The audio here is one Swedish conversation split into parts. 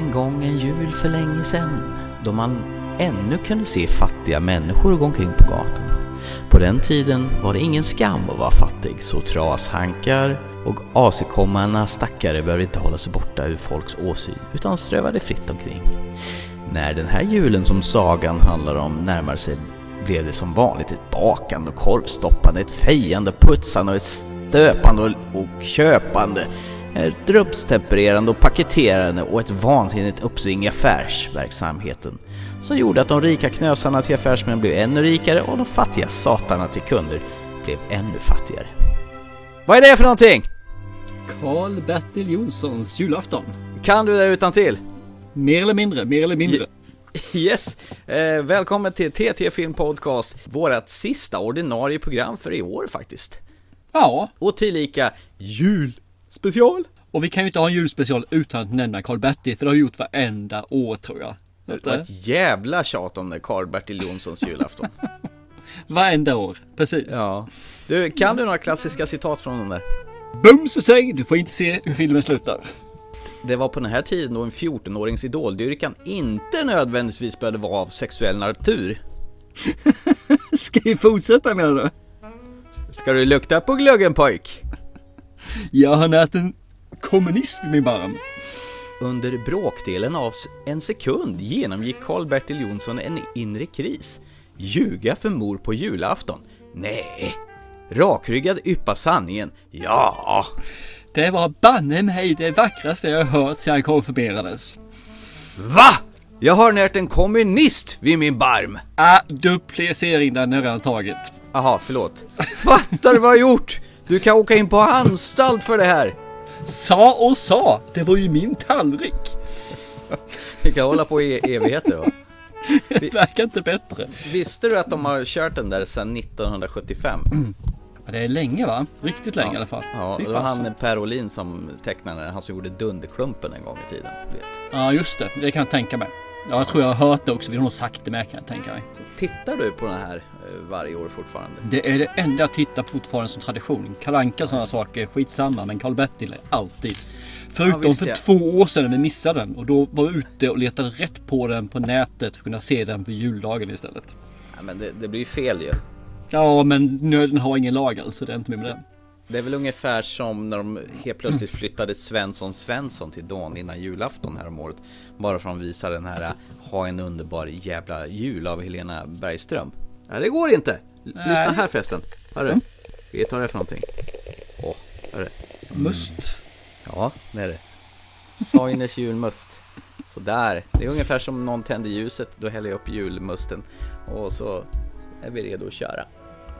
en gång en jul för länge sen då man ännu kunde se fattiga människor gå omkring på gatan. På den tiden var det ingen skam att vara fattig så trashankar och asigkommande stackare behövde inte hålla sig borta ur folks åsyn utan strövade fritt omkring. När den här julen som sagan handlar om närmar sig blev det som vanligt ett bakande och korvstoppande, ett fejande, putsande och ett stöpande och, och köpande, ett drubbstempererande och paketerande och ett vansinnigt uppsving i affärsverksamheten som gjorde att de rika knösarna till affärsmän blev ännu rikare och de fattiga satarna till kunder blev ännu fattigare. Vad är det för någonting? Karl-Bertil Jonssons julafton. Kan du det utan till? Mer eller mindre, mer eller mindre. Yes! Eh, välkommen till TT Film Podcast, vårt sista ordinarie program för i år faktiskt. Ja, Och tillika julspecial. och vi kan ju inte ha en julspecial utan att nämna Karl-Bertil, för det har gjort varenda år tror jag. Det var ett jävla tjat om det Karl-Bertil Jonssons julafton. Varenda år, precis. Ja. Du, kan du några klassiska citat från den där? Bums och säng, du får inte se hur filmen slutar. Det var på den här tiden då en 14-årings idoldyrkan inte nödvändigtvis behövde vara av sexuell natur. Ska vi fortsätta menar du? Ska du lukta på glöggen pojk? Jag har närt en kommunist i min barm. Under bråkdelen av en sekund genomgick Karl-Bertil Jonsson en inre kris. Ljuga för mor på julafton? Nej. Rakryggad yppa sanningen? Ja. Det var banne mig det vackraste jag hört sedan jag konfirmerades. Va? Jag har närt en kommunist vid min barm. Ah, duplicering den är redan taget. Aha, förlåt. Fattar vad jag gjort? Du kan åka in på anstalt för det här. Sa och sa, det var ju min tallrik. Vi kan hålla på i evigheter va? Det verkar inte bättre. Visste du att de har kört den där sedan 1975? Ja, det är länge va? Riktigt länge i alla fall. Ja, det var han Per Olin som tecknade den, han som gjorde Dunderklumpen en gång i tiden. Vet. Ja, just det. Det kan jag tänka mig. Ja, jag tror jag har hört det också. Vi har nog sagt det med kan jag tänka mig. Tittar du på den här eh, varje år fortfarande? Det är det enda jag tittar på fortfarande som tradition. Kalanka sådana saker, skitsamma. Men Karl-Bertil är alltid. Förutom visst, för ja. två år sedan när vi missade den. Och då var jag ute och letade rätt på den på nätet för att kunna se den på juldagen istället. Ja, men det, det blir ju fel ju. Ja, men nöden har ingen lag alltså. Det är inte med det. Det är väl ungefär som när de helt plötsligt flyttade Svensson Svensson till dagen innan julafton här om året. Bara för att de visar den här Ha en underbar jävla jul av Helena Bergström. Ja, det går inte! Lyssna Nej. här förresten. Hörru, vet du vad det är för någonting? Åh, hörru. Must. Ja, det är det. Soiners julmust. Sådär. Det är ungefär som någon tänder ljuset, då häller jag upp julmusten. Och så är vi redo att köra.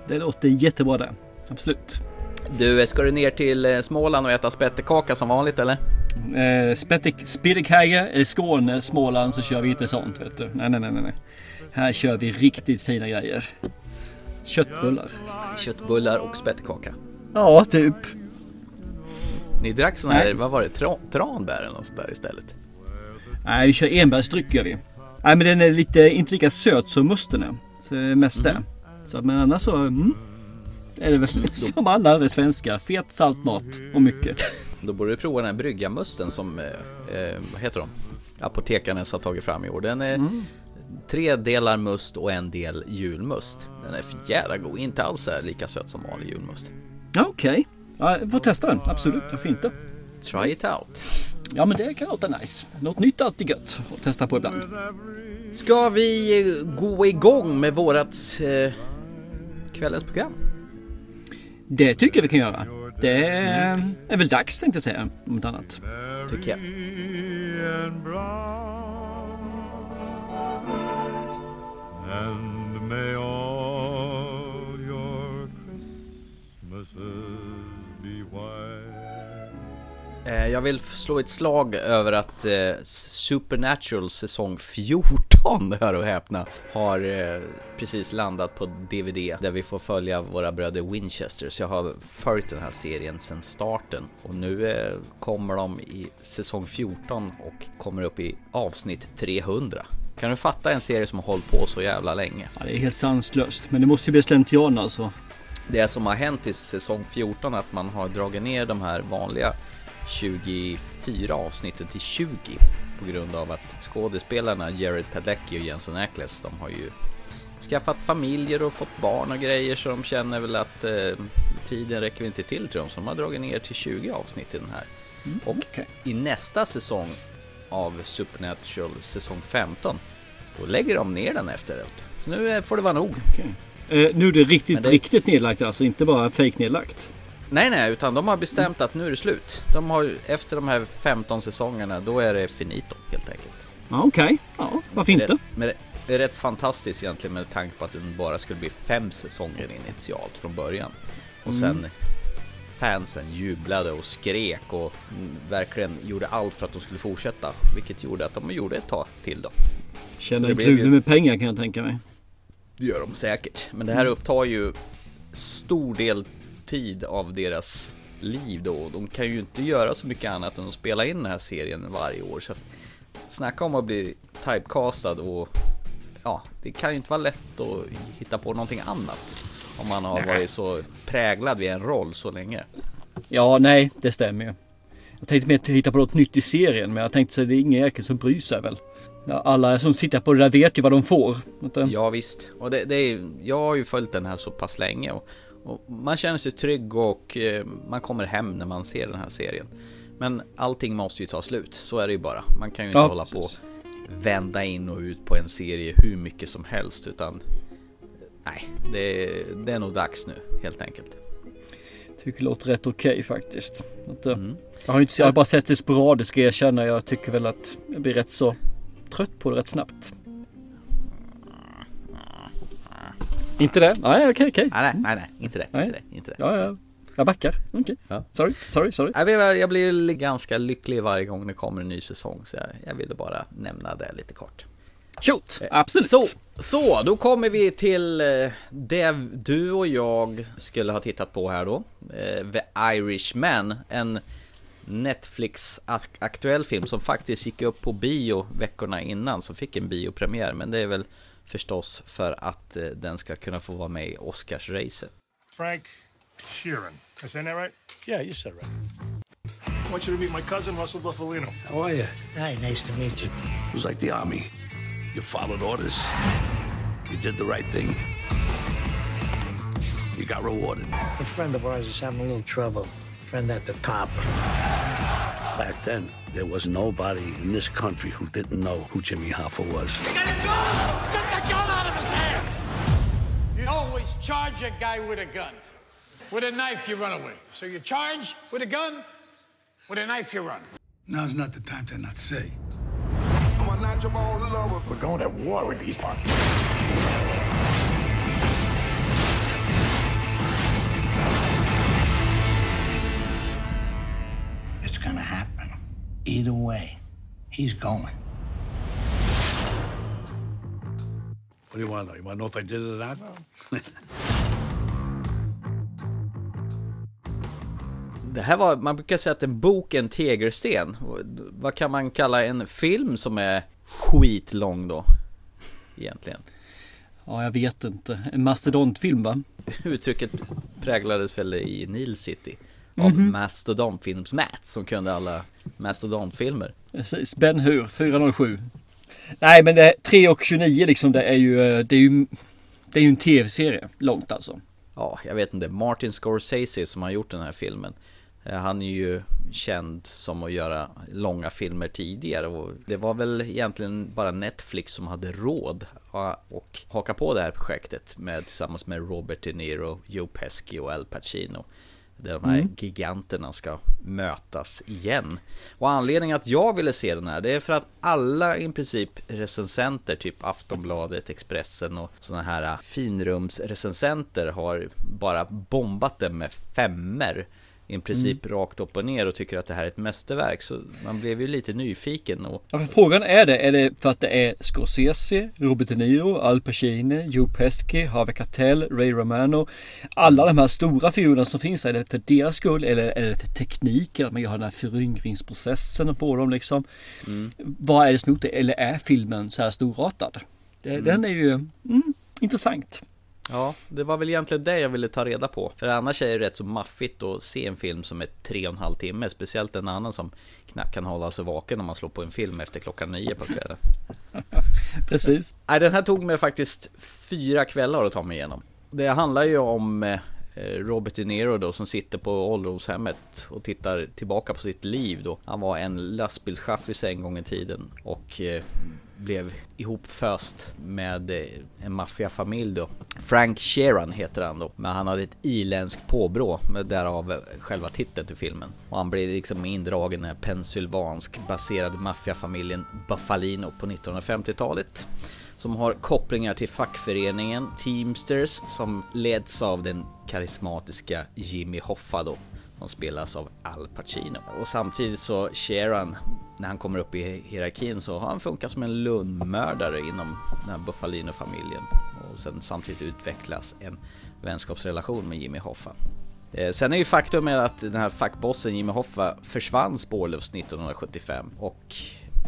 Det låter jättebra det. Absolut. Du, ska du ner till eh, Småland och äta spettekaka som vanligt eller? Eh, Spettek- Spittekage, i Skåne, Småland så kör vi inte sånt vet du. Nej, nej, nej, nej. Här kör vi riktigt fina grejer. Köttbullar. Köttbullar och spettekaka. Ja, typ. Ni drack sån här, vad var det, Tra tranbär eller något sånt där istället? Nej, vi kör enbärsdryck gör vi. Nej, men den är lite, inte lika söt som musten är. Så det är mest det. Så, men annars så, mm, är det väl som alla andra svenska. Fet, salt mat och mycket. Då borde du prova den här bryggamusten som, eh, eh, vad heter de? Apotekarnes har tagit fram i år. Den är tre delar must och en del julmust. Den är för jävla god, inte alls lika söt som vanlig julmust. Okej. Ja, jag får testa den. Absolut, varför inte? Try it out. Ja, men det kan låta nice. Något nytt är alltid gött att testa på ibland. Ska vi gå igång med vårat eh, kvällens program? Det tycker jag vi kan göra. Det är väl dags tänkte jag säga, om inte annat. Tycker jag. and may all your Christmases be white. Eh, Jag vill slå ett slag över att eh, Supernatural säsong 14, hör och häpna, har eh, precis landat på DVD där vi får följa våra bröder Winchester. Så jag har följt den här serien sedan starten och nu eh, kommer de i säsong 14 och kommer upp i avsnitt 300. Kan du fatta en serie som har hållit på så jävla länge? Ja, det är helt sanslöst. Men det måste ju bli slentrian alltså. Det som har hänt i säsong 14 är att man har dragit ner de här vanliga 24 avsnitten till 20 på grund av att skådespelarna Jared Padalecki och Jensen Ackles de har ju skaffat familjer och fått barn och grejer så de känner väl att eh, tiden räcker inte till till dem så de har dragit ner till 20 avsnitt i den här. Mm, och okej. i nästa säsong av Supernatural säsong 15 då lägger de ner den efteråt. Så nu eh, får det vara nog. Okej. Eh, nu är det riktigt, det- riktigt nedlagt alltså, inte bara fake nedlagt. Nej, nej, utan de har bestämt att nu är det slut. De har efter de här 15 säsongerna, då är det finito helt enkelt. Ja, okej. Ja, varför inte? Det, men det- det är rätt fantastiskt egentligen med tanke på att det bara skulle bli fem säsonger initialt från början. Och sen fansen jublade och skrek och mm, verkligen gjorde allt för att de skulle fortsätta. Vilket gjorde att de gjorde ett tag till då. Känner blev kluven ju- med pengar kan jag tänka mig. Det gör de säkert. Men det här upptar ju stor del tid av deras liv då. De kan ju inte göra så mycket annat än att spela in den här serien varje år. Så att snacka om att bli typecastad och ja, det kan ju inte vara lätt att hitta på någonting annat. Om man har varit så präglad vid en roll så länge. Ja, nej, det stämmer ju. Jag tänkte mer hitta på något nytt i serien, men jag tänkte så det är ingen jäkel som bryr sig väl. Alla som tittar på det där vet ju vad de får. Eh, Ja visst, och det, det är, jag har ju följt den här så pass länge och, och man känner sig trygg och eh, man kommer hem när man ser den här serien. Men allting måste ju ta slut, så är det ju bara. Man kan ju inte Ja, hålla precis. på vända in och ut på en serie hur mycket som helst utan Nej, det, det är nog dags nu helt enkelt. Tycker det låter rätt okej faktiskt. Att, eh, Mm. Jag har inte, jag har bara sett det sporadiskt ska jag erkänna. Jag tycker väl att jag blir rätt så trött på det rätt snabbt. Inte det? Nej, okej, okej. Nej, nej, nej, nej, inte det, Nej. inte det, inte det. Ja, ja. Jag backar. Okej. Ja. Sorry, sorry, sorry. Jag blir, jag blir ganska lycklig varje gång det kommer en ny säsong så jag, jag ville bara nämna det lite kort. Shoot! Absolut. Så, så, då kommer vi till eh, det du och jag skulle ha tittat på här då. Eh, The Irishman, en Netflix-aktuell film som faktiskt gick upp på bio veckorna innan, som fick en biopremiär. Men det är väl förstås för att eh, den ska kunna få vara med i Oscarsracet. Frank Sheeran. Am I saying that right? Yeah, you said right. I want you to meet my cousin, Russell Buffalino. How are you? Hi, nice to meet you. It was like the army. You followed orders. You did the right thing. You got rewarded. A friend of ours is having a little trouble. Friend at the top. Back then, there was nobody in this country who didn't know who Jimmy Hoffa was. Get the gun out of his hand! You always charge a guy with a gun. With a knife, you run away. So you charge with a gun, with a knife, you run. Now's not the time to not say. We're going to war with these punks. Gonna happen. Either way, he's going. What do you want to know? You want to know if I did it or not? Det här var, man brukar säga att en bok är en tegelsten. Vad kan man kalla en film som är skitlång då? Egentligen. Ja, jag vet inte. En mastodontfilm va? Uttrycket präglades väl i Nile City av Mastodonfilms Matt som kunde alla Mastodonfilmer. Precis. Ben Hur, 407. Nej, men det 3 och 29 liksom, det är ju, eh, det är ju, det är ju en tv-serie. Långt alltså. Ja, jag vet inte. Martin Scorsese som har gjort den här filmen. eh, Han är ju känd som att göra långa filmer tidigare och det var väl egentligen bara Netflix som hade råd och haka på det här projektet med, tillsammans med Robert De Niro, Joe Pesci och Al Pacino. Där de här giganterna ska mötas igen. Och anledningen att jag ville se den här, det är för att alla i princip recensenter, typ Aftonbladet, Expressen och sådana här äh, finrumsrecensenter har bara bombat den med femmer i princip rakt upp och ner och tycker att det här är ett mästerverk. Så man blev ju lite nyfiken och Ja, frågan är det, är det för att det är Scorsese, Robert De Niro, Al Pacino, Joe Pesci, Harvey Keitel, Ray Romano. Alla de här stora figurerna som finns, är det för deras skull eller är det för tekniken? Att man gör den här föryngringsprocessen på dem liksom. Vad är det som gjort det? Eller är filmen så här storartad? Det, Den är ju mm, intressant. Ja, det var väl egentligen det jag ville ta reda på. För annars är det rätt så maffigt att se en film som är tre och en halv timme. Speciellt en annan som knappt kan hålla sig vaken om man slår på en film efter klockan nio på kvällen. Precis. Nej, den här tog mig faktiskt fyra kvällar att ta mig igenom. Det handlar ju om eh, Robert De Niro då som sitter på ålderdomshemmet och tittar tillbaka på sitt liv då. Han var en lastbilschaffis en gång i tiden och eh, blev ihopföst med eh, en maffiafamilj då. Frank Sheeran heter han då, men han hade ett iländskt påbrå, därav eh, själva titeln till filmen. Och han blev liksom indragen i den pennsylvansk baserade maffiafamiljen Buffalino på 1950-talet som har kopplingar till fackföreningen Teamsters som leds av den karismatiska Jimmy Hoffa då som spelas av Al Pacino. Och samtidigt så Sharon, när han kommer upp i hierarkin så har han funkat som en lönnmördare inom den här Buffalino-familjen. Och sen samtidigt utvecklas en vänskapsrelation med Jimmy Hoffa. Eh, sen är ju faktum med att den här fackbossen Jimmy Hoffa försvann spårlöst 1975 och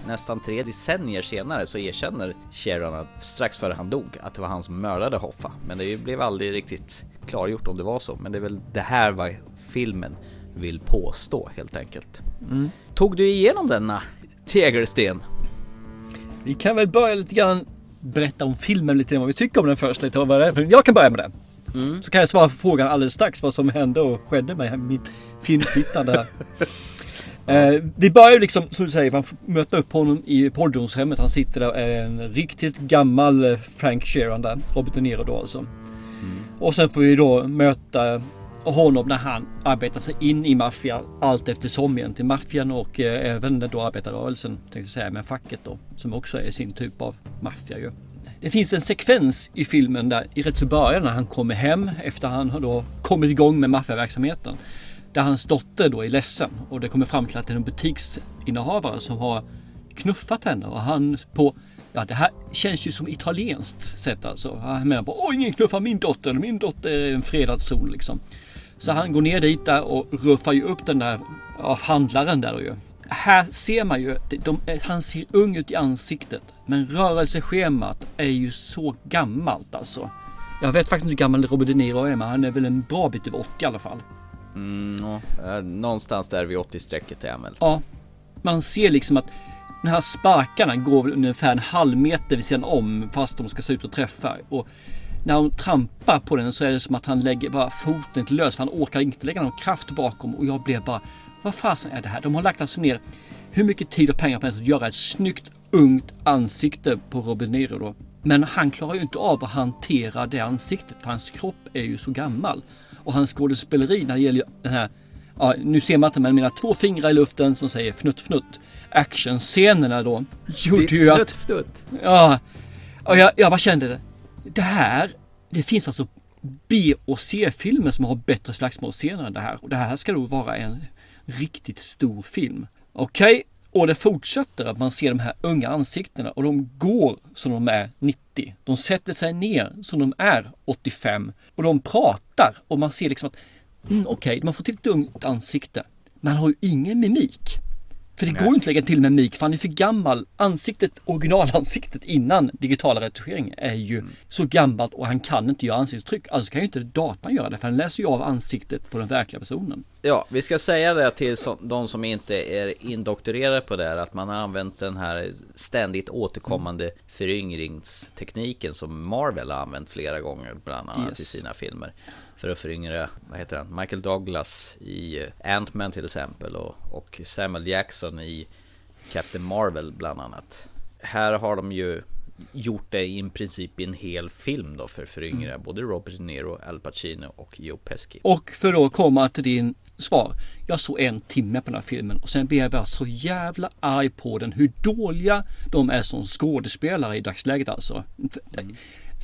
nästan tre decennier senare så erkänner Sharon att strax före han dog att det var han som mördade Hoffa. Men det blev aldrig riktigt klargjort om det var så. Men det är väl det här var filmen vill påstå helt enkelt. Mm. Tog du igenom denna tegelsten? Vi kan väl börja lite grann berätta om filmen lite vad vi tycker om den först. Lite vad det är. Jag kan börja med det. Mm. Så kan jag svara på frågan alldeles strax vad som hände och skedde med mitt filmtittande här. Eh, vi börjar liksom, som du säger, man möter upp honom i ålderdomshemmet. Han sitter där, är en riktigt gammal eh, Frank Sheeran där, Robert De Niro då alltså. Och sen får vi då möta och honom när han arbetar sig in i maffian allt eftersom egentligen. Maffian och eh, även då arbetarrörelsen, tänkte jag säga, med facket då. Som också är sin typ av maffia ju. Det finns en sekvens i filmen där i rätt så början när han kommer hem efter han har då kommit igång med maffiaverksamheten. Där hans dotter då är ledsen och det kommer fram till att det är en butiksinnehavare som har knuffat henne och han på Ja det här känns ju som italienskt sätt alltså. Han menar på åh ingen knuffar min dotter, min dotter är en fredad zon liksom. Så han går ner dit där och ruffar ju upp den där av handlaren där ju. Här ser man ju, de, de, han ser ung ut i ansiktet. Men rörelseschemat är ju så gammalt alltså. Jag vet faktiskt inte hur gammal Robert De Niro är men han är väl en bra bit över 80 i alla fall. Mm, eh, någonstans där vid 80-strecket är han väl. Ja, man ser liksom att den här sparkarna går väl ungefär en halv meter vid sidan om fast de ska se ut och träffa. Och när hon trampar på den så är det som att han lägger bara foten till lös för han orkar inte lägga någon kraft bakom och jag blev bara vad fasen är det här? De har lagt alltså ner hur mycket tid och pengar på att göra ett snyggt ungt ansikte på Robin Niro då. Men han klarar ju inte av att hantera det ansiktet för hans kropp är ju så gammal. Och hans skådespeleri när det gäller den här Ja, nu ser man inte men mina två fingrar i luften som säger fnutt fnutt. Actionscenerna då gjorde ju att... Fnutt, fnutt. Ja, och jag, jag bara kände det det här. Det finns alltså B och C-filmer som har bättre slagsmålscener än det här. Och det här ska då vara en riktigt stor film. Okej, okay. och det fortsätter att man ser de här unga ansiktena och de går som de är 90. De sätter sig ner som de är 85 och de pratar och man ser liksom att mm, okej, okay, man får till ett ungt ansikte. Man har ju ingen mimik. För det Nej. går inte att lägga till med mimik för han är för gammal. Ansiktet, originalansiktet innan digitala retuschering är ju mm. så gammalt och han kan inte göra ansiktsuttryck. Alltså kan ju inte datorn göra det för han läser ju av ansiktet på den verkliga personen. Ja, vi ska säga det till de som inte är indoktrerade på det här att man har använt den här ständigt återkommande mm. föryngringstekniken som Marvel har använt flera gånger bland annat yes. i sina filmer för att föryngra, vad heter han, Michael Douglas i eh, Ant-Man till exempel och, och Samuel Jackson i Captain Marvel bland annat. Här har de ju gjort det i princip i en hel film då för att föryngra mm. både Robert De Niro, Al Pacino och Joe Pesci. Och för att komma till din svar. Jag såg en timme på den här filmen och sen blev jag så jävla arg på den hur dåliga de är som skådespelare i dagsläget alltså. Mm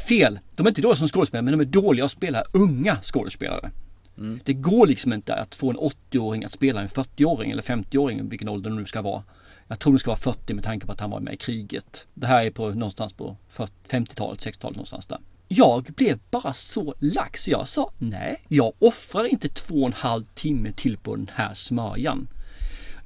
fel. De är inte dåliga som skådespelare men de är dåliga att spela unga skådespelare. Mm. Det går liksom inte att få en 80-åring att spela en 40-åring eller 50-åring, vilken ålder det nu ska vara. Jag tror det ska vara 40 med tanke på att han var med i kriget. Det här är på någonstans på 50-talet, 60-talet någonstans där. Jag blev bara så lax. Jag sa nej, jag offrar inte två och en halv timme till på den här smörjan.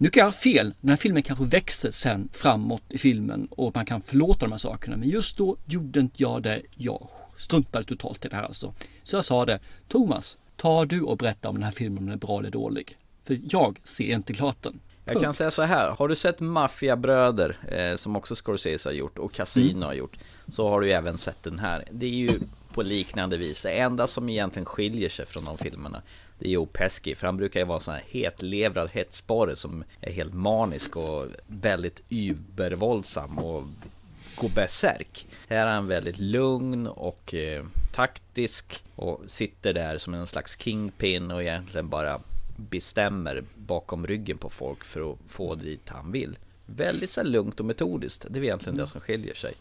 Nu kan jag ha fel. Den här filmen kanske växer sen framåt i filmen och man kan förlåta de här sakerna. Men just då gjorde inte jag det. Jag struntade totalt i det här alltså. Så jag sa det, Thomas, ta du och berätta om den här filmen om den är bra eller dålig. För jag ser inte klart den. Jag kan säga så här, har du sett Maffiabröder, eh, som också Scorsese har gjort och Casino Mm. har gjort, så har du ju även sett den här. Det är ju på liknande vis. Det enda som egentligen skiljer sig från de filmerna, det är Joe Pesci, för han brukar ju vara en sån här hetlevrad hetsborre som är helt manisk och väldigt übervåldsam och går bärsärk. Här är han väldigt lugn och eh, taktisk och sitter där som en slags kingpin och egentligen bara bestämmer bakom ryggen på folk för att få dit han vill. Väldigt så lugnt och metodiskt, det är egentligen det som skiljer sig.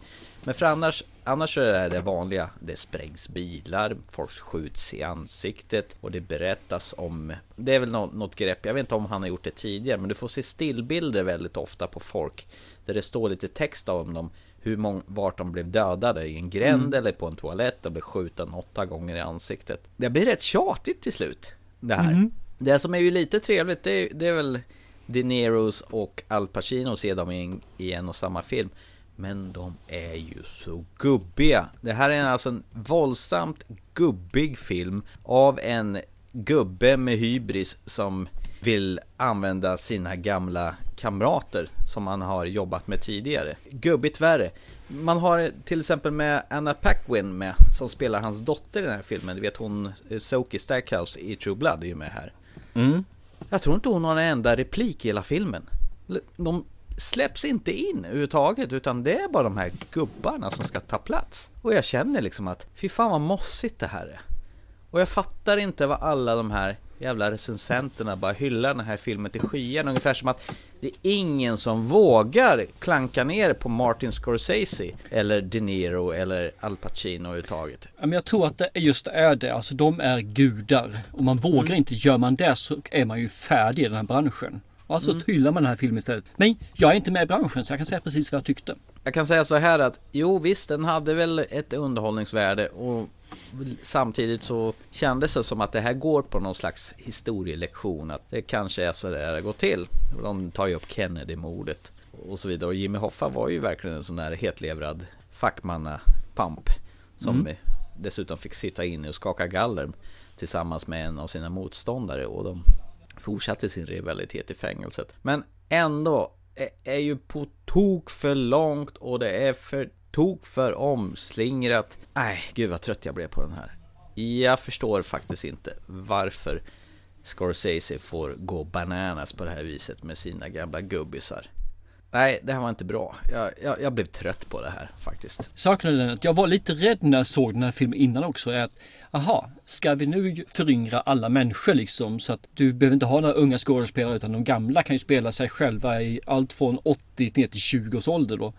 Men för annars, annars så är det det vanliga. Det sprängs bilar, folk skjuts i ansiktet och det berättas om... Det är väl något, något grepp, jag vet inte om han har gjort det tidigare, men du får se stillbilder väldigt ofta på folk. Där det står lite text om dem, hur mång, vart de blev dödade, i en gränd Mm. eller på en toalett, de blev skjuten åtta gånger i ansiktet. Det blir rätt tjatigt till slut, det här. Mhm. Det som är ju lite trevligt, det är, det är väl De Niros och Al Pacino, se dem i en, i en och samma film. Men de är ju så gubbiga. Det här är alltså en våldsamt gubbig film av en gubbe med hybris som vill använda sina gamla kamrater som han har jobbat med tidigare. Gubbigt värre. Man har till exempel med Anna Paquin med, som spelar hans dotter i den här filmen. Du vet hon, eh, Soki Stackhouse i True Blood är ju med här. Mm. Jag tror inte hon har en enda replik i hela filmen. De släpps inte in överhuvudtaget utan det är bara de här gubbarna som ska ta plats. Och jag känner liksom att fy fan vad mossigt det här är. Och jag fattar inte vad alla de här jävla recensenterna bara hyllar den här filmen till skyan. Ungefär som att det är ingen som vågar klanka ner på Martin Scorsese eller De Niro eller Al Pacino överhuvudtaget. Men jag tror att det just är det, alltså de är gudar. Och man vågar Mm. inte, gör man det så är man ju färdig i den här branschen. Och alltså Mm. hyllar man den här filmen istället. Men jag är inte med i branschen så jag kan säga precis vad jag tyckte. Jag kan säga så här att jo visst den hade väl ett underhållningsvärde och samtidigt så kändes det som att det här går på någon slags historielektion att det kanske är så där det går till. De tar ju upp Kennedy-mordet och så vidare och Jimmy Hoffa var ju verkligen en sån där hetlevrad fackmannapamp som Mm. dessutom fick sitta inne och skaka galler tillsammans med en av sina motståndare och de fortsatte sin rivalitet i fängelset. Men ändå är, är ju på tok för långt och det är för tok för omslingrat. Nej, gud vad trött jag blev på den här. Jag förstår faktiskt inte varför Scorsese får gå bananas på det här viset med sina gamla gubbisar. Nej, det här var inte bra. Jag, jag, jag blev trött på det här faktiskt. Saken är den att jag var lite rädd när jag såg den här filmen innan också. Är att, aha, ska vi nu föryngra alla människor liksom så att du behöver inte ha några unga skådespelare utan de gamla kan ju spela sig själva i allt från 80 ner till 20 års ålder då.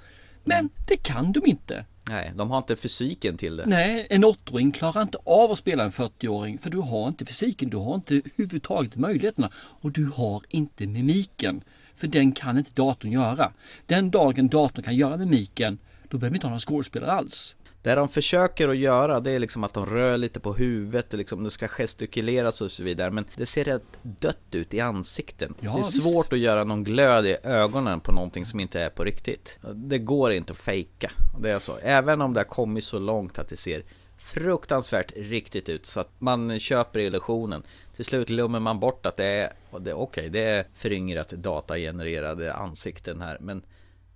Men det kan de inte. Nej, de har inte fysiken till det. Nej, en åttaåring klarar inte av att spela en 40-åring för du har inte fysiken, du har inte överhuvudtaget möjligheterna och du har inte mimiken. För den kan inte datorn göra. Den dagen datorn kan göra mimiken, då behöver vi inte ha några skådespelare alls. Det de försöker att göra det är liksom att de rör lite på huvudet och liksom det ska gestikuleras och så vidare men det ser rätt dött ut i ansikten. Ja, det är visst. svårt att göra någon glöd i ögonen på någonting som inte är på riktigt. Det går inte att fejka. Det är så. Även om det har kommit så långt att det ser fruktansvärt riktigt ut så att man köper illusionen. Till slut glömmer man bort att det är, okej, det är föryngrat datagenererade ansikten här men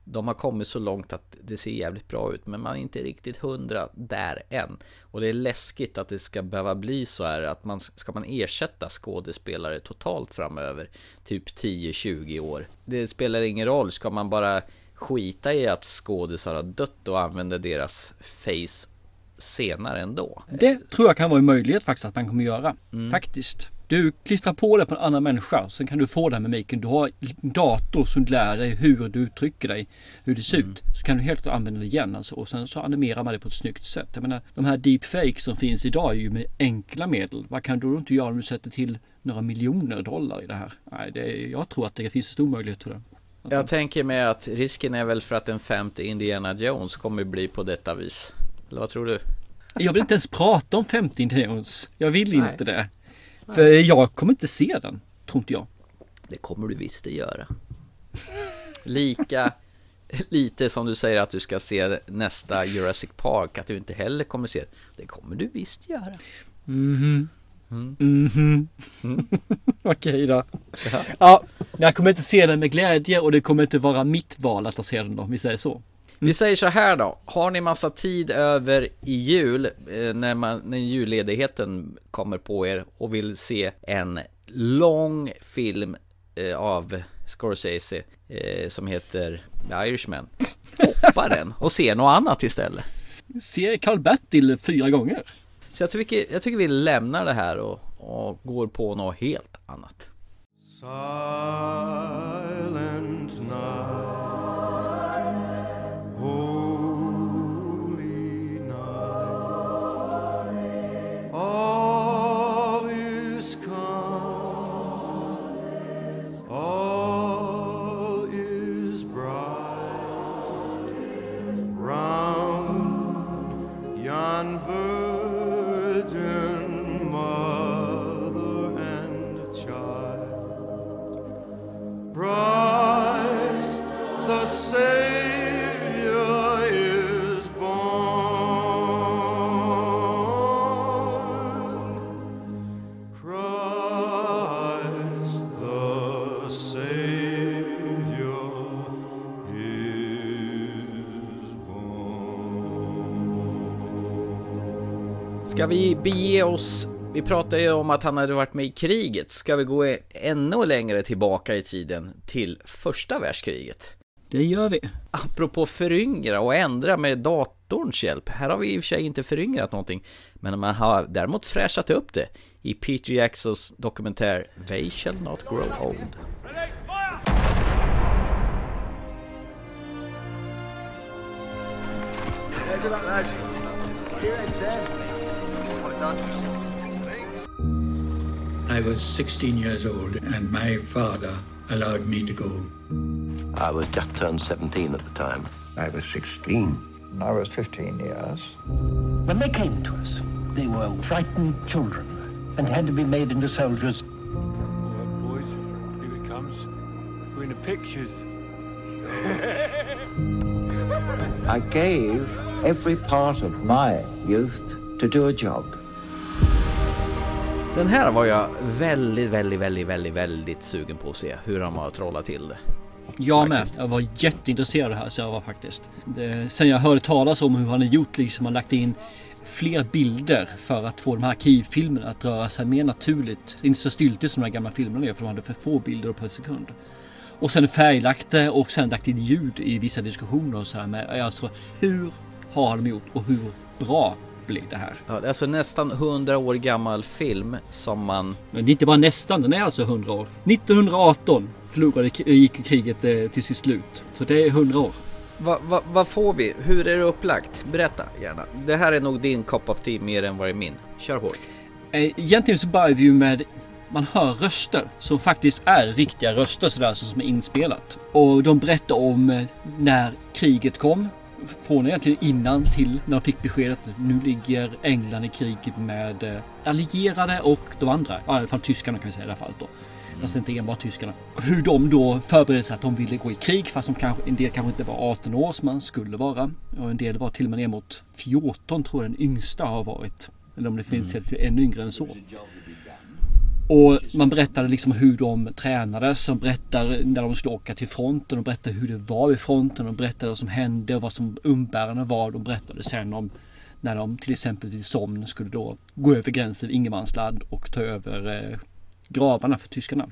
de har kommit så långt att det ser jävligt bra ut men man är inte riktigt hundra där än. Och det är läskigt att det ska behöva bli så här att man ska man ersätta skådespelare totalt framöver. Typ 10-20 år. Det spelar ingen roll, ska man bara skita i att skådisar har dött och använda deras face senare ändå? Det tror jag kan vara en möjlighet faktiskt att man kommer göra. Faktiskt. Du klistrar på det på en annan människa, sen kan du få den mimiken. Du har en dator som lär dig hur du uttrycker dig, hur det ser ut. Så kan du helt använda det igen alltså. Och sen så animerar man det på ett snyggt sätt. Jag menar, de här deepfakes som finns idag är ju med enkla medel. Vad kan du då inte göra om du sätter till några miljoner dollar i det här? Nej, det är, jag tror att det finns en stor möjlighet för det. Jag tänker mig att risken är väl för att en femte Indiana Jones kommer bli på detta vis. Eller vad tror du? Jag vill inte ens prata om 50 Indians. Jag vill Nej. inte det. För jag kommer inte se den, tror inte jag. Det kommer du visst att göra. Lika lite som du säger att du ska se nästa Jurassic Park, att du inte heller kommer se det. Det kommer du visst göra. Mhm. Mhm. Okej då. Ja, jag kommer inte se den med glädje och det kommer inte vara mitt val att se den då, om vi säger så. Vi säger så här då, har ni massa tid över i jul, eh, när, man, när julledigheten kommer på er och vill se en lång film eh, av Scorsese eh, som heter The Irishman, hoppa den och se något annat istället. Se Karl-Bertil fyra gånger. Så jag tycker, jag tycker vi lämnar det här och, och går på något helt annat. Silent night, Ska vi bege oss, vi pratade ju om att han hade varit med i kriget, ska vi gå ännu längre tillbaka i tiden till första världskriget? Det gör vi. Apropå föryngra och ändra med datorns hjälp, här har vi i och för sig inte föryngrat någonting, men man har däremot fräschat upp det i Peter Jacksons dokumentär They shall not grow old. I was 16 years old, and my father allowed me to go. I was just turned 17 at the time. I was 16. I was 15 years. When they came to us, they were frightened children and had to be made into soldiers. boys, here it comes. We're in the pictures. I gave every part of my youth to do a job. Den här var jag väldigt, väldigt, väldigt, väldigt, väldigt sugen på att se hur de har trollat till det. Jag med. Jag var jätteintresserad av det här så jag var faktiskt. Det, sen jag hörde talas om hur han har gjort liksom, han lagt in fler bilder för att få de här arkivfilmerna att röra sig mer naturligt. Inte så styltigt som de här gamla filmerna gör för de hade för få bilder per sekund. Och sen färglagt det och sen lagt in ljud i vissa diskussioner och så här med alltså hur har de gjort och hur bra blev det här? Ja, det är alltså nästan 100 år gammal film som man... Men det är inte bara nästan, den är alltså 100 år. 1918 förlorade, gick kriget eh, till sitt slut. Så det är 100 år. Vad va, vad får vi? Hur är det upplagt? Berätta gärna. Det här är nog din cup of tea mer än vad det är min. Kör hårt. Eh, Egentligen så börjar vi ju med man hör röster som faktiskt är riktiga röster sådär alltså, som är inspelat. Och de berättar om eh, när kriget kom. Från egentligen innan till när de fick beskedet att nu ligger England i kriget med eh, allierade och de andra. I alla fall tyskarna kan vi säga i det här fallet då. Alltså inte enbart tyskarna. Hur de då förberedde sig att de ville gå i krig fast de kanske, en del kanske inte var 18 år som man skulle vara. Och en del var till och med ner mot 14 tror jag den yngsta har varit. Eller om det finns mm. ännu yngre än så. Och man berättade liksom hur de tränades. De berättar när de skulle åka till fronten. De berättade hur det var vid fronten. De berättade vad som hände och vad som umbärande var. De berättade sen om när de till exempel till Somn skulle då gå över gränsen vid ingenmansland och ta över eh, gravarna för tyskarna.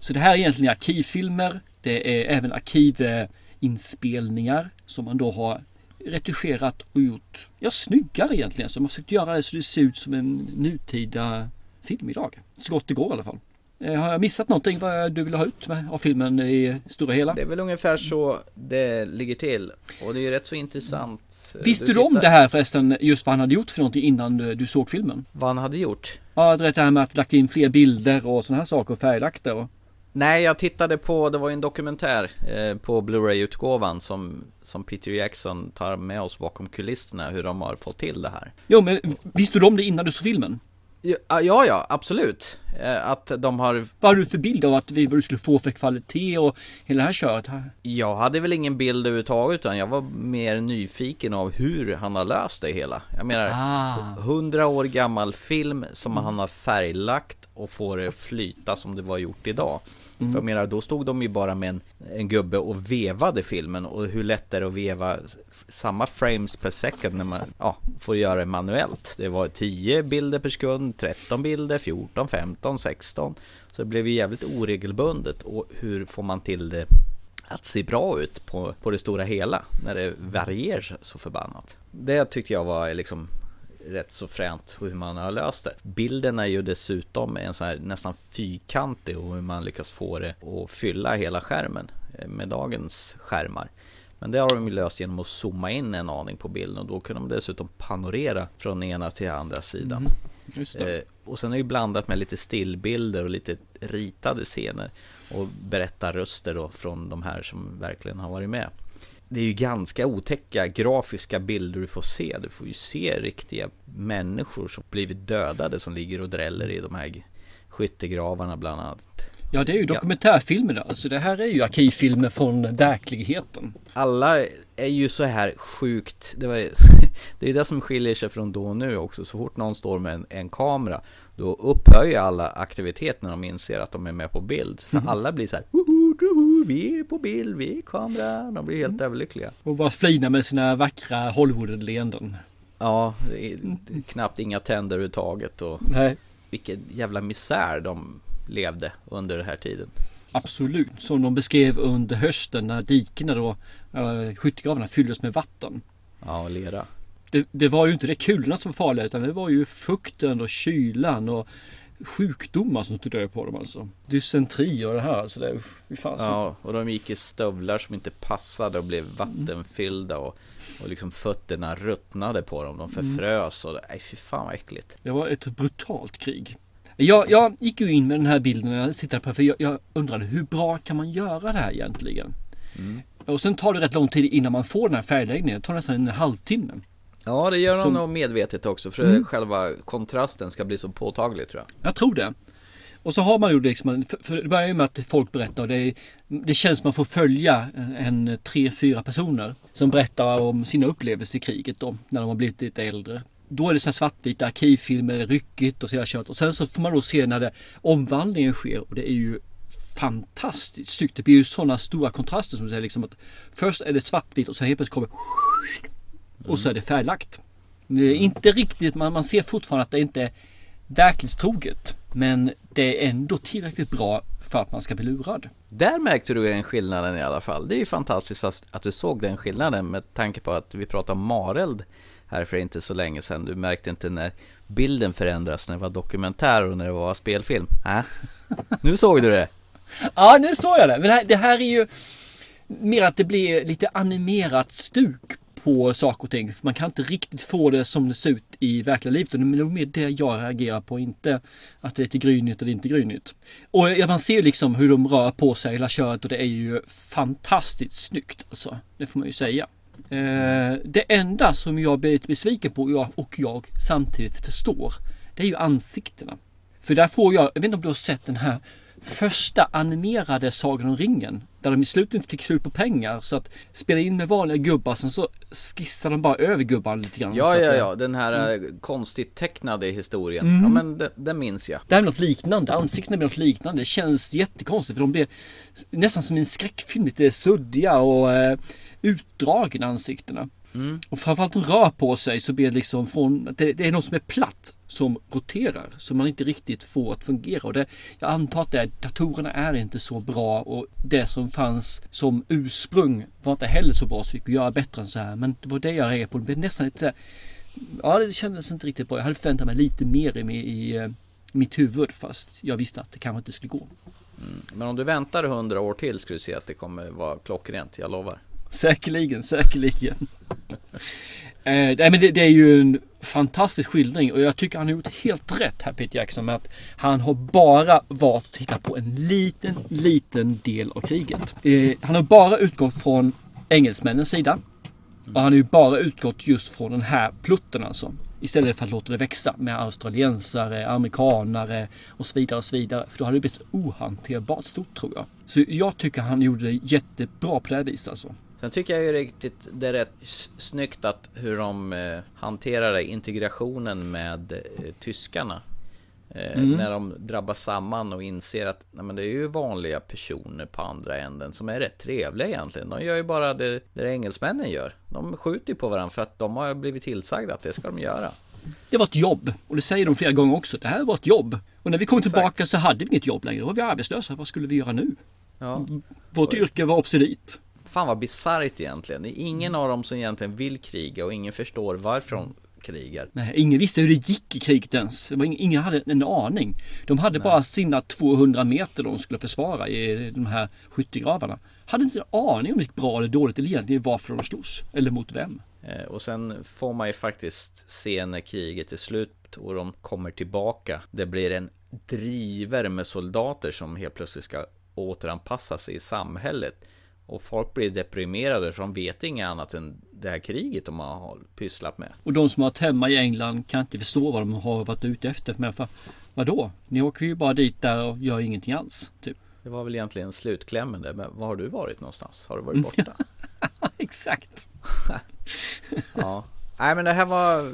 Så det här är egentligen arkivfilmer. Det är även arkivinspelningar som man då har retuscherat och gjort ja, snyggare egentligen. Så man har försökt göra det så det ser ut som en nutida film idag. Så gott det går i alla fall. Eh, Har jag missat någonting vad du vill ha ut med av filmen i stora hela? Det är väl ungefär så det ligger till. Och det är ju rätt så intressant. Visste du, om det här förresten, just vad han hade gjort för någonting innan du, du såg filmen? Vad han hade gjort? Ja, det här med att lagt in fler bilder och sådana här saker och färglagt det. Och... Nej, jag tittade på, det var ju en dokumentär eh, på Blu-ray-utgåvan som, som Peter Jackson tar med oss bakom kulisserna hur de har fått till det här. Jo, men visste du om det innan du såg filmen? Ja, ja, absolut. Eh, Att de har... Vad har du för bild av att vi, vad du skulle få för kvalitet och hela det här köret? här? Jag hade väl ingen bild överhuvudtaget utan jag var mer nyfiken av hur han har löst det hela. Jag menar, Ah. 100 år gammal film som han har färglagt och får det flyta som det var gjort idag. Mm. För jag menar, då stod de ju bara med en, en gubbe och vevade filmen och hur lätt är det att veva samma frames per second när man ja, får göra det manuellt. Det var 10 bilder per sekund, 13 bilder, 14, 15, 16. Så det blev ju jävligt oregelbundet och hur får man till det att se bra ut på, på det stora hela när det varierar så förbannat. Det tyckte jag var liksom rätt så fränt hur man har löst det. Bilden är ju dessutom en sån här nästan fyrkantig och hur man lyckas få det att fylla hela skärmen eh, med dagens skärmar. Men det har de löst genom att zooma in en aning på bilden och då kan de dessutom panorera från ena till andra sidan. Eh, och sen är det blandat med lite stillbilder och lite ritade scener och berättarröster då från de här som verkligen har varit med. Det är ju ganska otäcka grafiska bilder du får se. Du får ju se riktiga människor som blivit dödade som ligger och dräller i de här skyttegravarna bland annat. Ja, det är ju dokumentärfilmer då. Alltså det här är ju arkivfilmer från verkligheten. Alla är ju så här sjukt, det, var, det är det som skiljer sig från då och nu också. Så fort någon står med en, en kamera, då upphör ju alla aktivitet när de inser att de är med på bild. För Mhm. alla blir så här, "Woho, woho, vi är på bild, vi är kamera. De blir helt överlyckliga. Och bara flina med sina vackra Hollywood-leenden. Ja, knappt inga tänder överhuvudtaget och Nej. vilken jävla misär de levde under den här tiden. Absolut, som de beskrev under hösten när dikena då, äh, skyttegravarna fylldes med vatten. Ja, och lera. Det, det var ju inte det kulorna som var farliga utan det var ju fukten och kylan och sjukdomar som tog död på dem alltså. Dysentri och det här. Alltså det, fan, så- Ja, och de gick i stövlar som inte passade och blev vattenfyllda och, och liksom fötterna ruttnade på dem. De förfrös och nej fy fan vad äckligt. Det var ett brutalt krig. Jag, jag gick ju in med den här bilden när jag tittade på för jag, jag undrade hur bra kan man göra det här egentligen? Och sen tar det rätt lång tid innan man får den här färgläggningen. Det tar nästan en halvtimme. Ja, det gör Som- nog medvetet också för Mm. själva kontrasten ska bli så påtaglig tror jag. Jag tror det. Och så har man ju liksom, för, det börjar ju med att folk berättar och det, är, det känns som man får följa en, tre, fyra personer som berättar om sina upplevelser i kriget då, när de har blivit lite äldre. Då är det så här svartvita arkivfilmer, ryckigt och så där kört. Och sen så får man då se när det, omvandlingen sker och det är ju fantastiskt snyggt. Det blir ju sådana stora kontraster som du säger liksom att först är det svartvitt och sen helt plötsligt kommer och så är det färglagt. Det är inte riktigt, man, man ser fortfarande att det inte är verklighetstroget. Men det är ändå tillräckligt bra för att man ska bli lurad. Där märkte du en skillnaden i alla fall. Det är ju fantastiskt att, att du såg den skillnaden med tanke på att vi pratade om Mareld här för inte så länge sedan. Du märkte inte när bilden förändras när det var dokumentär och när det var spelfilm. Äh? Nu såg du det. Ja, nu såg jag det. Men det här, det här är ju mer att det blir lite animerat stuk på saker och ting. För man kan inte riktigt få det som det ser ut i verkliga livet. Och Det är nog mer det jag reagerar på, inte att det är lite grynigt eller inte grynigt. Och man ser ju liksom hur de rör på sig hela köret och det är ju fantastiskt snyggt alltså. Det får man ju säga. Eh, det enda som jag blir lite besviken på och jag samtidigt förstår, det är ju ansiktena. För där får jag, jag vet inte om du har sett den här första animerade Sagan om ringen. Där de i slutet inte fick slut på pengar så att spela in med vanliga gubbar sen så skissar de bara över gubbarna lite grann. Ja, ja, ja, den här eh, konstigt tecknade historien. Mm. Ja, men den, den minns jag. Det här är något liknande, ansiktena blir något liknande. Det känns jättekonstigt för de blir nästan som en skräckfilm, lite suddiga och eh, utdragna ansiktena. Mm. Och framförallt de rör på sig så blir det liksom från, det, det är något som är platt som roterar som man inte riktigt får att fungera. Och det, jag antar att det, datorerna är inte så bra och det som fanns som ursprung var inte heller så bra så vi kunde göra bättre än så här. Men det var det jag reagerade på. Det blev nästan lite ja det kändes inte riktigt bra. Jag hade förväntat mig lite mer i, i eh, mitt huvud fast jag visste att det kanske inte skulle gå. Men om du väntar hundra år till skulle du se att det kommer vara klockrent, jag lovar. Säkerligen, säkerligen. eh, nej, men det, det är ju en fantastisk skildring och jag tycker han har gjort helt rätt här Peter Jackson med att han har bara valt att titta på en liten, liten del av kriget. Eh, han har bara utgått från engelsmännens sida. Och han har ju bara utgått just från den här plutten alltså. Istället för att låta det växa med australiensare, amerikanare och så vidare och så vidare. För då hade det blivit ohanterbart stort tror jag. Så jag tycker han gjorde det jättebra på det här viset alltså. Sen tycker jag ju riktigt det är rätt snyggt att hur de eh, hanterade integrationen med eh, tyskarna. Eh, Mm. När de drabbas samman och inser att nej, men det är ju vanliga personer på andra änden som är rätt trevliga egentligen. De gör ju bara det, det engelsmännen gör. De skjuter ju på varandra för att de har blivit tillsagda att det ska de göra. Det var ett jobb och det säger de flera gånger också. Det här var ett jobb. Och när vi kom Exakt. tillbaka så hade vi inget jobb längre. Då var vi arbetslösa. Vad skulle vi göra nu? Ja. Vårt yrke var obsolet. Fan vad bisarrt egentligen. Det är ingen av dem som egentligen vill kriga och ingen förstår varför de krigar. Nej, ingen visste hur det gick i kriget ens. Det var ing- ingen hade en aning. De hade bara sina 200 meter de skulle försvara i de här skyttegravarna. Hade inte en aning om det gick bra eller dåligt eller egentligen varför de slogs. Eller mot vem. Eh, Och sen får man ju faktiskt se när kriget är slut och de kommer tillbaka. Det blir en driver med soldater som helt plötsligt ska återanpassa sig i samhället. Och folk blir deprimerade för de vet inget annat än det här kriget de har pysslat med. Och de som har varit hemma i England kan inte förstå vad de har varit ute efter. Men för, vadå? Ni åker ju bara dit där och gör ingenting alls. Typ. Det var väl egentligen slutklämmen där, men var har du varit någonstans? Har du varit borta? Exakt. Ja. Nej men det här var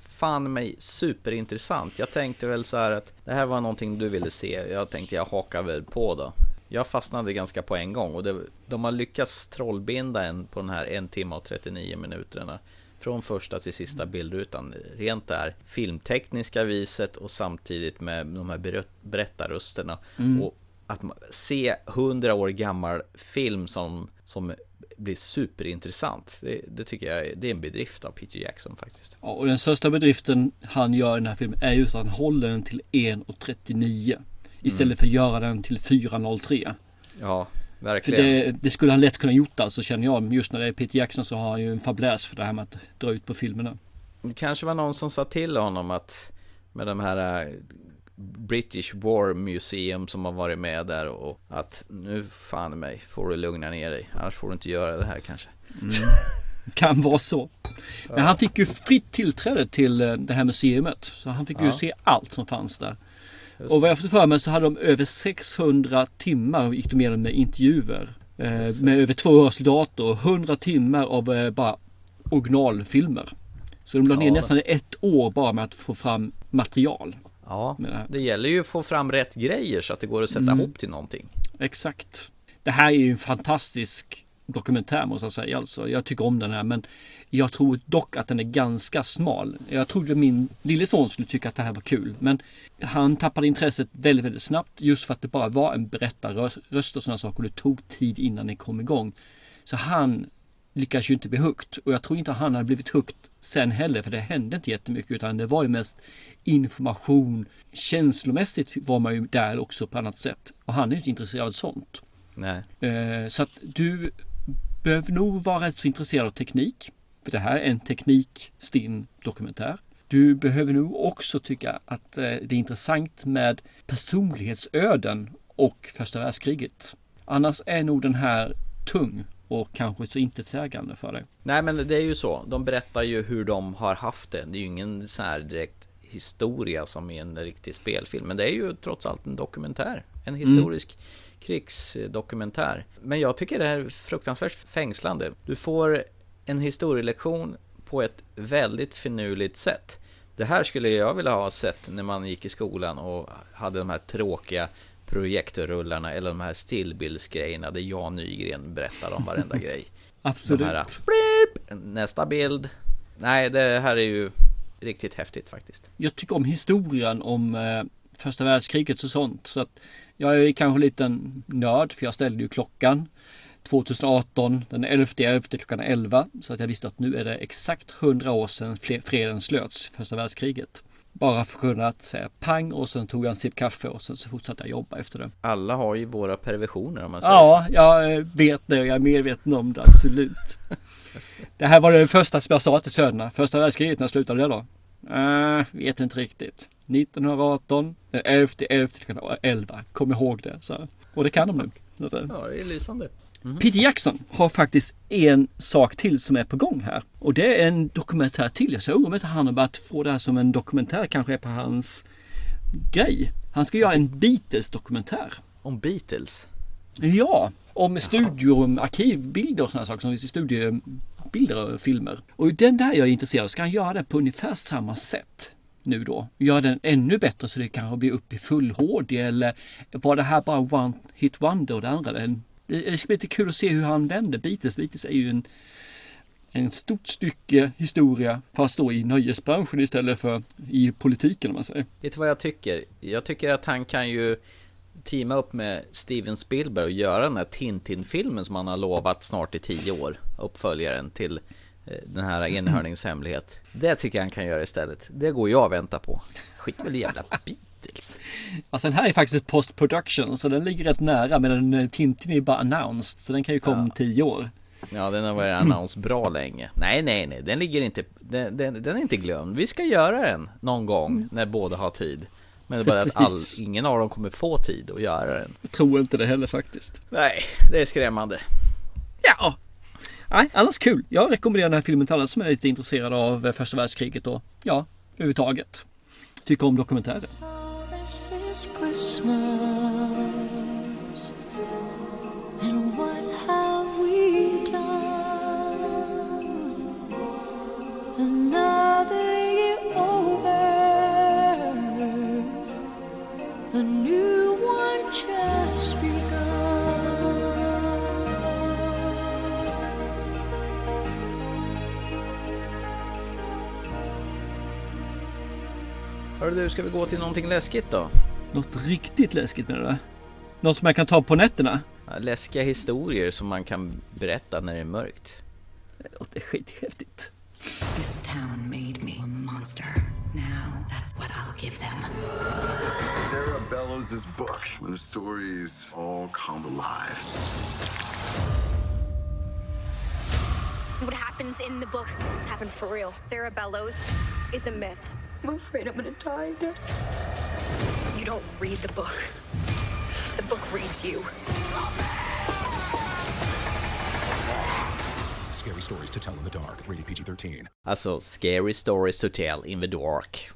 fan mig superintressant. Jag tänkte väl så här att det här var någonting du ville se. Jag tänkte jag hakar väl på då. Jag fastnade ganska på en gång och det, de har lyckats trollbinda en på den här en timme och 39 minuterna. Från första till sista bildrutan. Rent där filmtekniska viset och samtidigt med de här berättarrösterna. Mm. Och att se hundra år gammal film som, som blir superintressant. Det, det tycker jag det är en bedrift av Peter Jackson faktiskt. Ja, och den största bedriften han gör i den här filmen är just att han håller den till 1.39. Istället för att göra den till 4.03. Ja, För verkligen. det, det skulle han lätt kunna gjort alltså känner jag. Just när det är Peter Jackson så har han ju en fabläs för det här med att dra ut på filmerna. Det kanske var någon som sa till honom att med de här äh, British War Museum som har varit med där och att nu fan mig får du lugna ner dig. Annars får du inte göra det här kanske. Kan vara så. Men han fick ju fritt tillträde till eh, det här museumet. Så han fick ju Ja. se allt som fanns där. Och vad jag fått för mig så hade de över 600 timmar gick de igenom med intervjuer. Eh, med över 200 soldater och 100 timmar av eh, bara originalfilmer. Så de la ner Ja. nästan ett år bara med att få fram material. Ja, det det gäller ju att få fram rätt grejer så att det går att sätta Mm. ihop till någonting. Exakt. Det här är ju en fantastisk dokumentär måste jag säga. Alltså, jag tycker om den här men jag tror dock att den är ganska smal. Jag trodde min lille son skulle tycka att det här var kul men han tappade intresset väldigt, väldigt snabbt just för att det bara var en berättarröst och sådana saker och det tog tid innan den kom igång. Så han lyckades ju inte bli hooked och jag tror inte han hade blivit hooked sen heller för det hände inte jättemycket utan det var ju mest information. Känslomässigt var man ju där också på annat sätt och han är ju inte intresserad av sånt. Nej. Eh, Så att du behöver nog vara rätt så intresserad av teknik. För det här är en teknikstinn dokumentär. Du behöver nog också tycka att eh, det är intressant med personlighetsöden och första världskriget. Annars är nog den här tung och kanske så intetsägande för dig. Nej men det är ju så. De berättar ju hur de har haft det. Det är ju ingen så här direkt historia som i en riktig spelfilm. Men det är ju trots allt en dokumentär. En historisk krigsdokumentär. Men jag tycker det här är fruktansvärt fängslande. Du får en historielektion på ett väldigt finurligt sätt. Det här skulle jag vilja ha sett när man gick i skolan och hade de här tråkiga projektorrullarna eller de här stillbildsgrejerna där Jan Nygren berättar om varenda grej. Absolut. Här, blip, nästa bild. Nej, det här är ju riktigt häftigt faktiskt. Jag tycker om historien om eh, första världskriget och sånt. Så att jag är kanske lite en nörd för jag ställde ju klockan 2018 den 11 11 klockan 11 så att jag visste att nu är det exakt 100 år sedan freden slöts, första världskriget. Bara för att kunna säga pang och sen tog jag en sipp kaffe och sen så fortsatte jag jobba efter det. Alla har ju våra perversioner om man säger Ja, jag eh, vet det och jag är medveten om det, absolut. det här var det första som jag sa till sönerna. Första världskriget, när slutade det då? Uh, vet inte riktigt. 1918, den 11 11 klockan 11. Kom ihåg det. Så. Och det kan de nu. Eh, Ja, det är lysande. Peter Jackson har faktiskt en sak till som är på gång här. Och det är en dokumentär till. Jag undrar om inte han har börjat få det här som en dokumentär kanske är på hans grej. Han ska göra en Beatles-dokumentär. Om Beatles? Ja, om studioarkivbilder och sådana saker som finns i studiobilder och filmer. Och den där jag är intresserad av, ska han göra det på ungefär samma sätt nu då? Göra den ännu bättre så det kanske blir upp i full HD eller var det här bara one hit wonder och det andra? Det, det ska bli lite kul att se hur han vänder Beatles. Beatles är ju en en stort stycke historia fast då i nöjesbranschen istället för i politiken om man säger. Vet du vad jag tycker? Jag tycker att han kan ju teama upp med Steven Spielberg och göra den här Tintin-filmen som han har lovat snart i tio år. Uppföljaren till eh, den här enhörnings hemlighet. Det tycker jag han kan göra istället. Det går jag och väntar på. Skit väl i jävla Beatles. Alltså den här är faktiskt post production så den ligger rätt nära medan eh, Tintin är bara announced så den kan ju komma om tio år. Ja, den har varit annons bra länge. Nej, nej, nej, den ligger inte, den, den, den är inte glömd. Vi ska göra den någon gång när båda har tid. Men det är bara att all, ingen av dem kommer få tid att göra den. Jag tror inte det heller faktiskt. Nej, det är skrämmande. Ja, nej, annars kul. Jag rekommenderar den här filmen till alla som är lite intresserade av eh, första världskriget och ja, överhuvudtaget. Tycker om dokumentärer. A new one just Hörru du, ska vi gå till någonting läskigt då? Något riktigt läskigt menar du? Något som jag kan ta på nätterna? Ja, läskiga historier som man kan berätta när det är mörkt. Det låter skithäftigt. This town made me a monster. Now that's what I'll give them. Sarah Bellows' book, when the stories all come alive. What happens in the book happens for real. Sarah Bellows is a myth. I'm afraid I'm gonna die again. You don't read the book. The book reads you. Scary stories to tell in the dark. Rated PG 13. Alltså, Scary Stories to Tell in the Dark.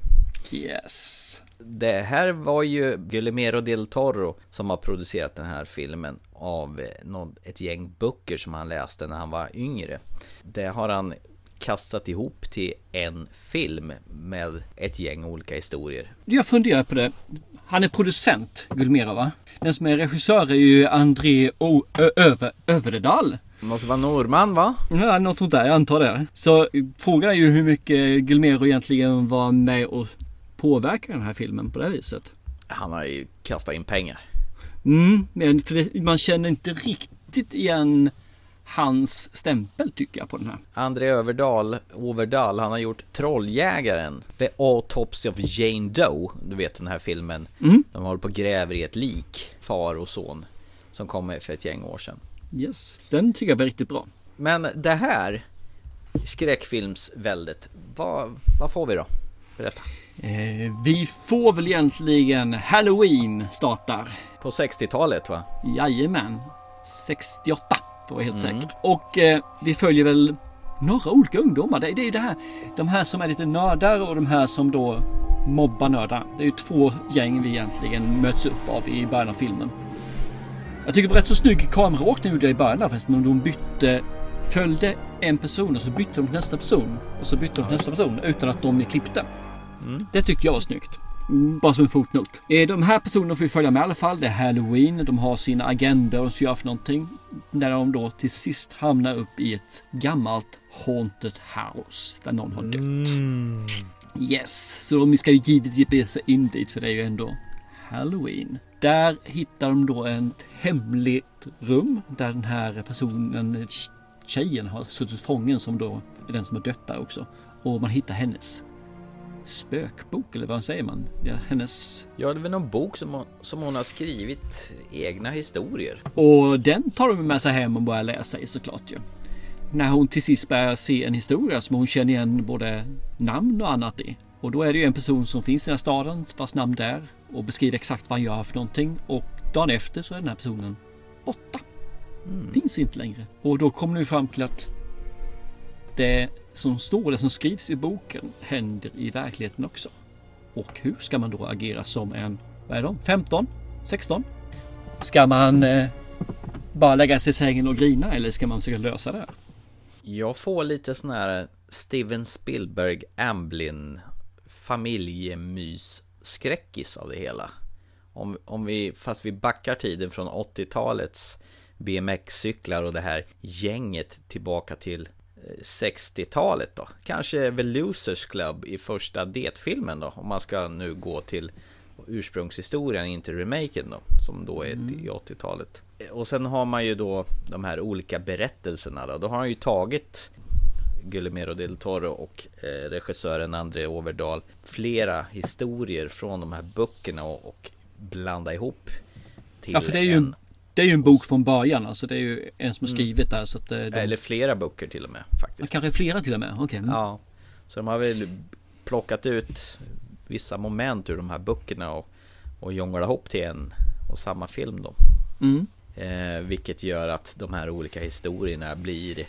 Yes. Det här var ju Guillermo del Toro som har producerat den här filmen av eh, ett gäng böcker som han läste när han var yngre. Det har han kastat ihop till en film med ett gäng olika historier. Jag funderar på det. Han är producent, Gulmera va? Den som är regissör är ju André o- Ö- Över Överdal. Det måste vara norrman va? Ja, något sånt där, jag antar det. Så frågan är ju hur mycket Gulmero egentligen var med och påverka den här filmen på det viset. Han har ju kastat in pengar. Mm, men för det, man känner inte riktigt igen hans stämpel tycker jag på den här. André Överdal, Overdal, han har gjort Trolljägaren, The Autopsy of Jane Doe, du vet den här filmen. Mm. De håller på och gräver i ett lik, far och son, som kom för ett gäng år sedan. Yes, den tycker jag var riktigt bra. Men det här skräckfilmsväldet, vad, vad får vi då? Berätta. Eh, vi får väl egentligen Halloween startar. På 60-talet va? Jajamän. 68 för att vara helt Mm. säker. Och eh, vi följer väl några olika ungdomar. Det, det är ju det här. De här som är lite nördar och de här som då mobbar nördar. Det är ju två gäng vi egentligen möts upp av i början av filmen. Jag tycker det var rätt så snygg kameraåkning gjorde i början där förresten. De bytte, följde en person och så bytte de till nästa person. Och så bytte de till nästa person utan att de är klippta. Mm. Det tyckte jag var snyggt. Mm, Bara som en fotnot. Eh, De här personerna får vi följa med i alla fall. Det är Halloween. De har sina agendor och så gör för någonting. När de då till sist hamnar upp i ett gammalt haunted house. Där någon har dött. Yes, så de ska ju givetvis ge sig in dit för det är ju ändå Halloween. Där hittar de då ett hemligt rum där den här personen, tjejen har suttit fången som då är den som har dött där också. Och man hittar hennes spökbok eller vad säger man? Ja, hennes... Ja, det är väl någon bok som hon, som hon har skrivit egna historier. Och den tar de med sig hem och börjar läsa i såklart ju. När hon till sist börjar se en historia som hon känner igen både namn och annat i. Och då är det ju en person som finns i den här staden vars namn det är och beskriver exakt vad han gör för någonting. Och dagen efter så är den här personen borta. Finns inte längre. Och då kommer vi fram till att det som står, det som skrivs i boken händer i verkligheten också. Och hur ska man då agera som en, vad är de, 15? 16? Ska man eh, bara lägga sig i sängen och grina eller ska man försöka lösa det? Jag får lite sån här Steven Spielberg Amblin familjemys-skräckis av det hela. Om, om vi, fast vi backar tiden från 80-talets BMX-cyklar och det här gänget tillbaka till eh, 60-talet då. Kanske The Losers Club i första det-filmen då, om man ska nu gå till ursprungshistorien, inte remaken då, som då är Mm. i 80-talet. Och sen har man ju då de här olika berättelserna då. Då har han ju tagit Guillermo del Toro och eh, regissören André Overdahl flera historier från de här böckerna och, och blanda ihop Ja, för det är ju en, det är ju en bok från början. Alltså det är ju en som har skrivit där. Så att det, de, Eller flera böcker till och med faktiskt. kanske flera till och med. Okej. Mm. Ja, så de har väl plockat ut vissa moment ur de här böckerna och, och jonglat ihop till en och samma film då. Mm. Eh, vilket gör att de här olika historierna blir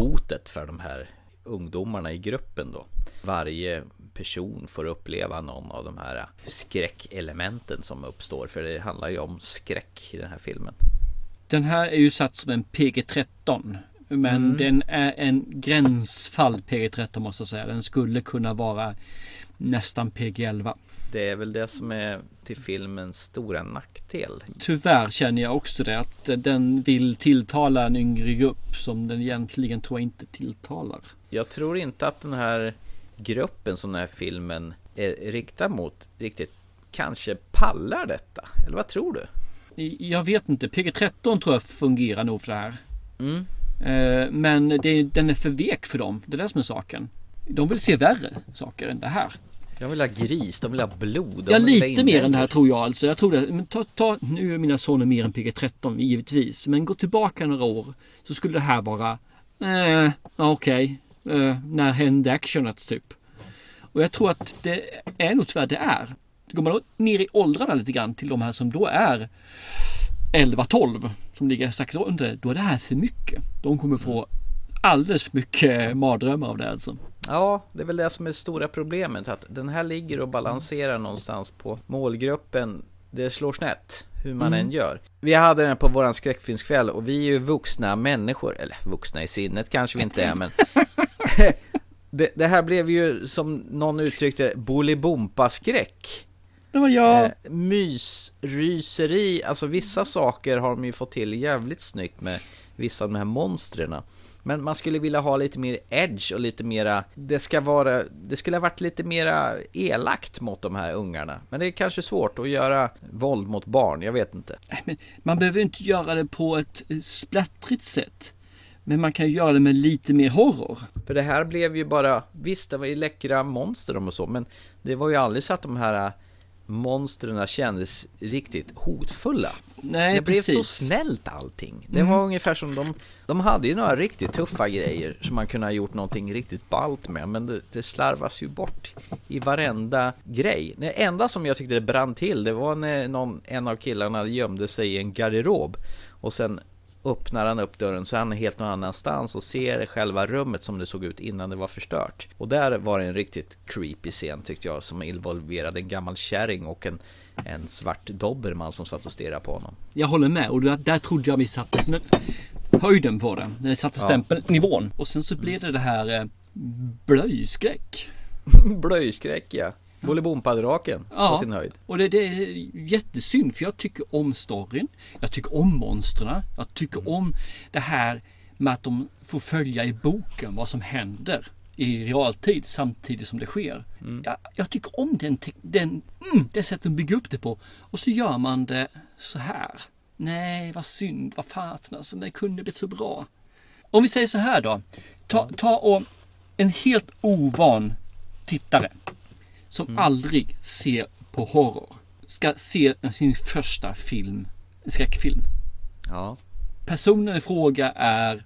hotet för de här ungdomarna i gruppen då. Varje person får uppleva någon av de här skräckelementen som uppstår. För det handlar ju om skräck i den här filmen. Den här är ju satt som en PG-13. Men Mm. den är en gränsfall PG-13 måste jag säga. Den skulle kunna vara nästan PG-11. Det är väl det som är till filmens stora nackdel. Tyvärr känner jag också det att den vill tilltala en yngre grupp som den egentligen tror jag inte tilltalar. Jag tror inte att den här gruppen som den här filmen är riktad mot riktigt kanske pallar detta. Eller vad tror du? Jag vet inte. PG-13 tror jag fungerar nog för det här. Mm. Eh, Men det, den är för vek för dem. Det är det som är saken. De vill se värre saker än det här. De vill ha gris, de vill ha blod. Ja, lite mer än det här tror jag alltså. Jag tror det. Men ta, ta, nu är mina soner mer än PG-13 givetvis. Men gå tillbaka några år så skulle det här vara eh, okej. Eh, när hände actionet typ? Och jag tror att det är nog tyvärr det är. Går man ner i åldrarna lite grann till de här som då är 11-12 som ligger strax under, då är det här för mycket. De kommer få alldeles för mycket mardrömmar av det alltså. Ja, det är väl det som är stora problemet. Att den här ligger och balanserar någonstans på målgruppen. Det slår snett hur man Mm. än gör. Vi hade den på våran skräckfilmskväll och vi är ju vuxna människor. Eller vuxna i sinnet kanske vi inte är men det, det här blev ju som någon uttryckte Bolibompa-skräck. Det var jag. Eh, mysryseri, alltså vissa saker har de ju fått till jävligt snyggt med vissa av de här monstren. Men man skulle vilja ha lite mer edge och lite mera, det ska vara, det skulle ha varit lite mera elakt mot de här ungarna. Men det är kanske svårt att göra våld mot barn, jag vet inte. Men man behöver inte göra det på ett eh, splattrigt sätt. Men man kan ju göra det med lite mer horror. För det här blev ju bara, visst det var ju läckra monster och så, men det var ju aldrig så att de här monstren kändes riktigt hotfulla. Nej, det blev så snällt allting. Det Mm. var ungefär som de, de hade ju några riktigt tuffa grejer som man kunde ha gjort någonting riktigt ballt med, men det, det slarvas ju bort i varenda grej. Det enda som jag tyckte det brann till, det var när någon, en av killarna gömde sig i en garderob och sen öppnar han upp dörren så är han helt någon annanstans och ser själva rummet som det såg ut innan det var förstört. Och där var det en riktigt creepy scen tyckte jag som involverade en gammal kärring och en, en svart dobermann som satt och stirrade på honom. Jag håller med och där, trodde jag vi satte höjden på det. När vi satte Ja. stämpelnivån. Och sen så blev det det här eh, blöjskräck. Blöjskräck ja. Bolibompa-draken på sin höjd. och det, det är jättesynd för jag tycker om storyn. Jag tycker om monstren. Jag tycker om det här med att de får följa i boken vad som händer i realtid samtidigt som det sker. Jag, jag tycker om den, den, mm, det sättet de bygger upp det på. Och så gör man det så här. Nej, vad synd, vad fasen alltså, det kunde blivit så bra. Om vi säger så här då. Ta, ta och en helt ovan tittare som aldrig ser på horror ska se sin första film, en skräckfilm. Ja. Personen i fråga är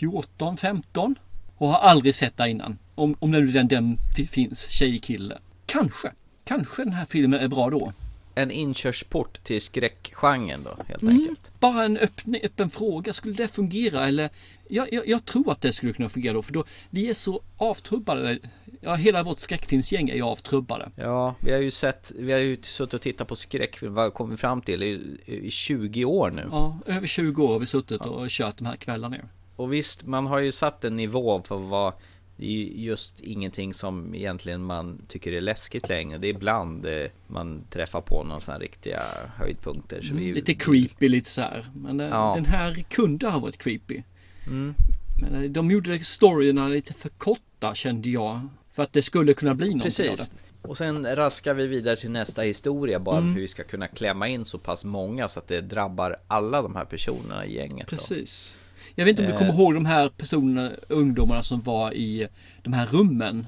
14-15 och har aldrig sett det innan. Om, om det nu den, den fi- finns, tjej, kille. Kanske, kanske den här filmen är bra då. en inkörsport till skräckgenren då, helt Mm, enkelt. bara en öppen, öppen fråga. Skulle det fungera? Eller, jag, jag, jag tror att det skulle kunna fungera då. För då, vi är så avtrubbade. Ja, hela vårt skräckfilmsgäng är ju avtrubbade. Ja, vi har ju sett, vi har ju suttit och tittat på skräckfilm, vad kom vi fram till? I, I 20 år nu. Ja, över 20 år har vi suttit och kört de här kvällarna nu. Och visst, man har ju satt en nivå för vad det är ju just ingenting som egentligen man tycker är läskigt längre. Det är ibland eh, man träffar på några sådana riktiga höjdpunkter. Så vi, Mm, Lite creepy lite så här. Men eh, Ja. den här kunde ha varit creepy. Mm. Men eh, de gjorde storyerna lite för korta kände jag. För att det skulle kunna bli någonting av Precis. det. Och sen raskar vi vidare till nästa historia bara Mm. hur vi ska kunna klämma in så pass många så att det drabbar alla de här personerna i gänget. då. Precis. Jag vet inte om du Eh. kommer ihåg de här personerna, ungdomarna som var i de här rummen.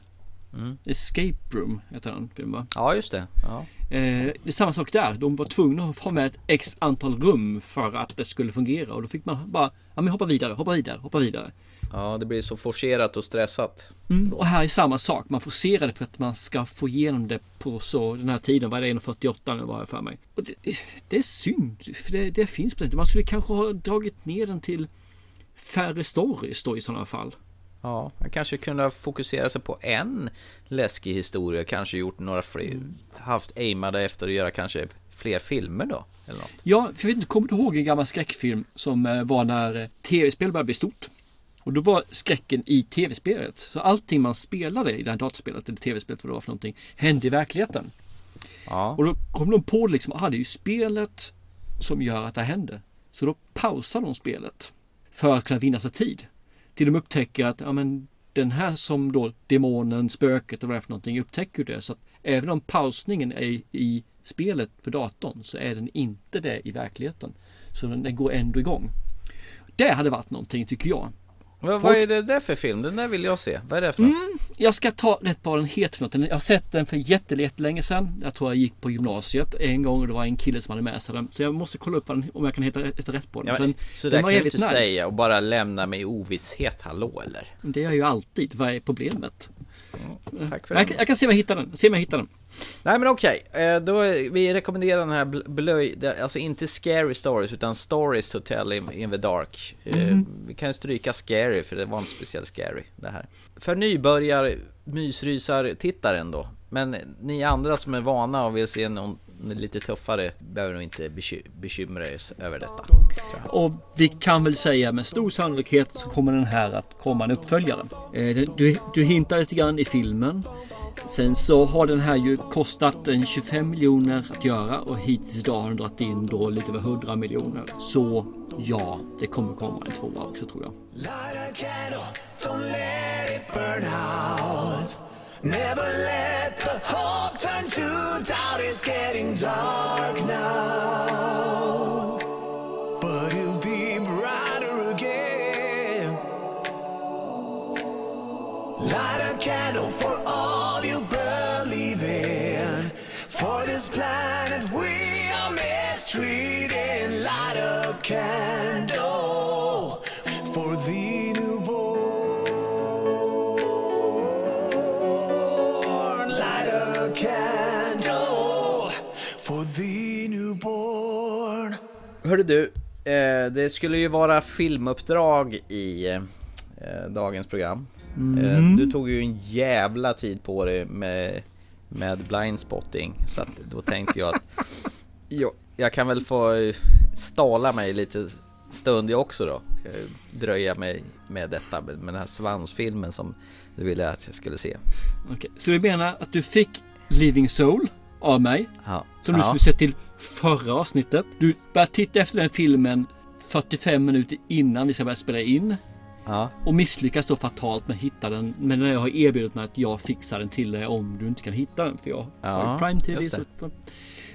Mm. Escape Room heter den filmen va? Ja, just det. Ja. Eh, det är samma sak där. De var tvungna att ha med ett x antal rum för att det skulle fungera. Och då fick man bara, ja men hoppa vidare, hoppa vidare, hoppa vidare. ja, det blir så forcerat och stressat. Mm, och här är samma sak. Man forcerar det för att man ska få igenom det på så den här tiden. Vad är det? 1.48 nu var jag för mig. Och det, det är synd. För det, det finns på den. Man skulle kanske ha dragit ner den till färre stories då i sådana fall. Ja, man kanske kunde ha fokuserat sig på en läskig historia, kanske gjort några fler, Mm. haft aimade efter att göra kanske fler filmer då. Eller något. Ja, för jag vet inte, kommer du ihåg en gammal skräckfilm som eh, var när eh, tv-spel började bli stort? Och då var skräcken i tv-spelet. Så allting man spelade i det här dataspelet eller tv-spelet vad det var för någonting hände i verkligheten. Ja. Och då kom de på liksom, ah, det är ju spelet som gör att det händer. Så då pausar de spelet för att kunna vinna sig tid. Till de upptäcker att ja, men den här som då demonen, spöket och vad det är för någonting upptäcker det. Så att även om pausningen är i spelet på datorn så är den inte det i verkligheten. Så den, den går ändå igång. Det hade varit någonting tycker jag. Vad, Folk- vad är det där för film? Den där vill jag se. Vad är det för något? Mm, jag ska ta rätt på vad den heter för något. Jag har sett den för jätte- jättelänge sedan. Jag tror jag gick på gymnasiet en gång och det var en kille som hade med sig den. Så jag måste kolla upp den, om jag kan hitta ett rätt på den. Ja, men, den, så den där kan du inte nice. säga och bara lämna mig i ovisshet, hallå eller? Det är jag ju alltid. Vad är problemet? Tack för jag, den. jag kan se om jag hittar den. Se om jag hittar den. Nej men okej, eh, då är, vi rekommenderar den här bl- blöj, alltså inte scary stories utan stories to tell in, in the dark. Eh, Mhm. Vi kan stryka scary för det var inte speciellt scary det här. För nybörjar mysrysar tittaren då. Men ni andra som är vana och vill se någon lite tuffare behöver nog inte beky- bekymra er över detta. Och vi kan väl säga med stor sannolikhet så kommer den här att komma en uppföljare. Eh, Du, du hintar lite grann i filmen. Sen så har den här ju kostat en 25 miljoner att göra och hittills idag har den dragit in då lite över 100 miljoner. Så ja, det kommer komma en tvåa också tror jag. Never let the hope turn to doubt. It's getting dark now. Hörru du, eh, det skulle ju vara filmuppdrag i eh, dagens program. Mm. Eh, du tog ju en jävla tid på dig med, med blindspotting. Så att då tänkte jag att jo, jag kan väl få stala mig lite stund jag också då. Dröja mig med detta, med den här svansfilmen som du ville att jag skulle se. Okej, Så du menar att du fick Living Soul av mig? Ja. Som du Ja. skulle sett till förra avsnittet. Du började titta efter den filmen 45 minuter innan vi ska börja spela in. Ja. Och misslyckas då fatalt med att hitta den. Men när jag har erbjudit mig att jag fixar den till dig om du inte kan hitta den. För jag Ja, har Prime TV. Så,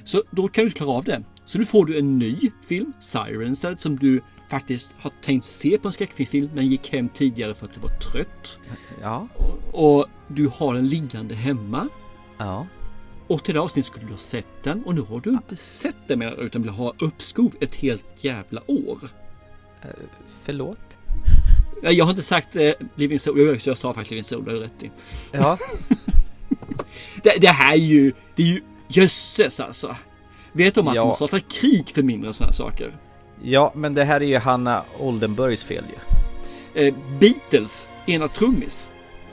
så då kan du klara av det. Så nu får du en ny film, Siren istället, som du faktiskt har tänkt se på en skräckfilm men gick hem tidigare för att du var trött. Ja. Och, och du har den liggande hemma. Ja. Och till det avsnittet skulle du ha sett den och nu har du inte sett den du, utan vill ha uppskov ett helt jävla år. Eh, förlåt? Ja, Jag har inte sagt eh, Living Soul, jag, jag sa faktiskt Living Soul, det har du rätt i. Ja. Det, det här är ju, det är ju jösses alltså. Vet om att Ja. de startar krig för mindre sådana saker. Ja, men det här är ju Hanna Oldenburgs fel ju. Eh, Beatles, ena trummis,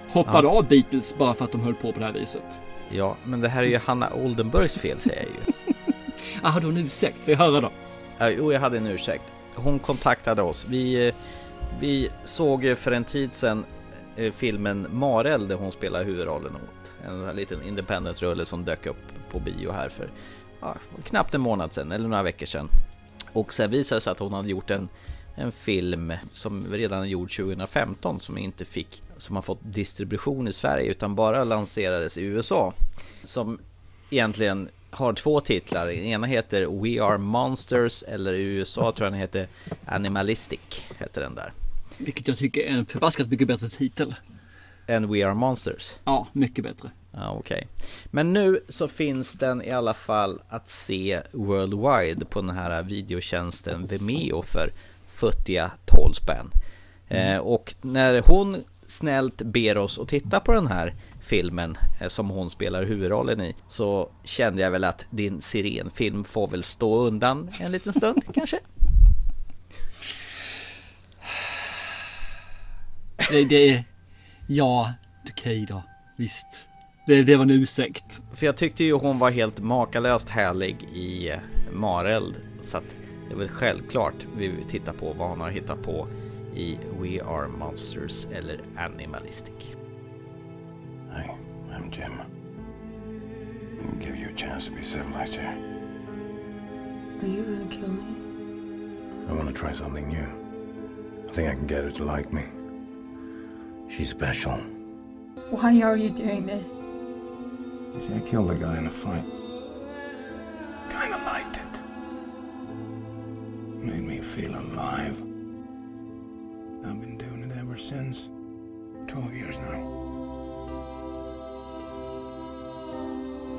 hoppade Ja. av Beatles bara för att de höll på på det här viset. Ja, men det här är ju Hanna Oldenburgs fel säger jag ju. Ah, har du en ursäkt? Får jag höra då? Ja, Jo, jag hade en ursäkt. Hon kontaktade oss. Vi, eh, vi såg för en tid sedan eh, filmen Mareld där hon spelar huvudrollen åt. En liten independent-rulle som dök upp på bio här för ja, knappt en månad sedan eller några veckor sedan. Och sen visade det sig att hon hade gjort en, en film som redan är gjord 2015 som inte fick som har fått distribution i Sverige utan bara lanserades i USA. Som egentligen har två titlar. Den ena heter We Are Monsters eller i USA tror jag den heter Animalistic. Heter den där. Vilket jag tycker är en förbaskat mycket bättre titel. Än We Are Monsters. Ja, mycket bättre. Ja, okej. Men nu så finns den i alla fall att se worldwide på den här videotjänsten Vimeo för futtiga 12 spänn. Eh, och när hon snällt ber oss att titta på den här filmen eh, som hon spelar huvudrollen i så kände jag väl att din sirenfilm får väl stå undan en liten stund kanske? Det, det är... Ja, okej då. Visst. Det, det var en ursäkt. För jag tyckte ju hon var helt makalöst härlig i eh, Mareld. Så att det är väl självklart vi vill titta på vad hon har hittat på i We Are Monsters eller Animalistic. Hi, I'm Jim. I'll give you a chance to be civilized here. Are you gonna kill me? I want to try something new. I think I can get her to like me. She's special. Why are you doing this? You see, I killed a guy in a fight. Kinda liked it. Made me feel alive. I've been doing it ever since. 12 years now.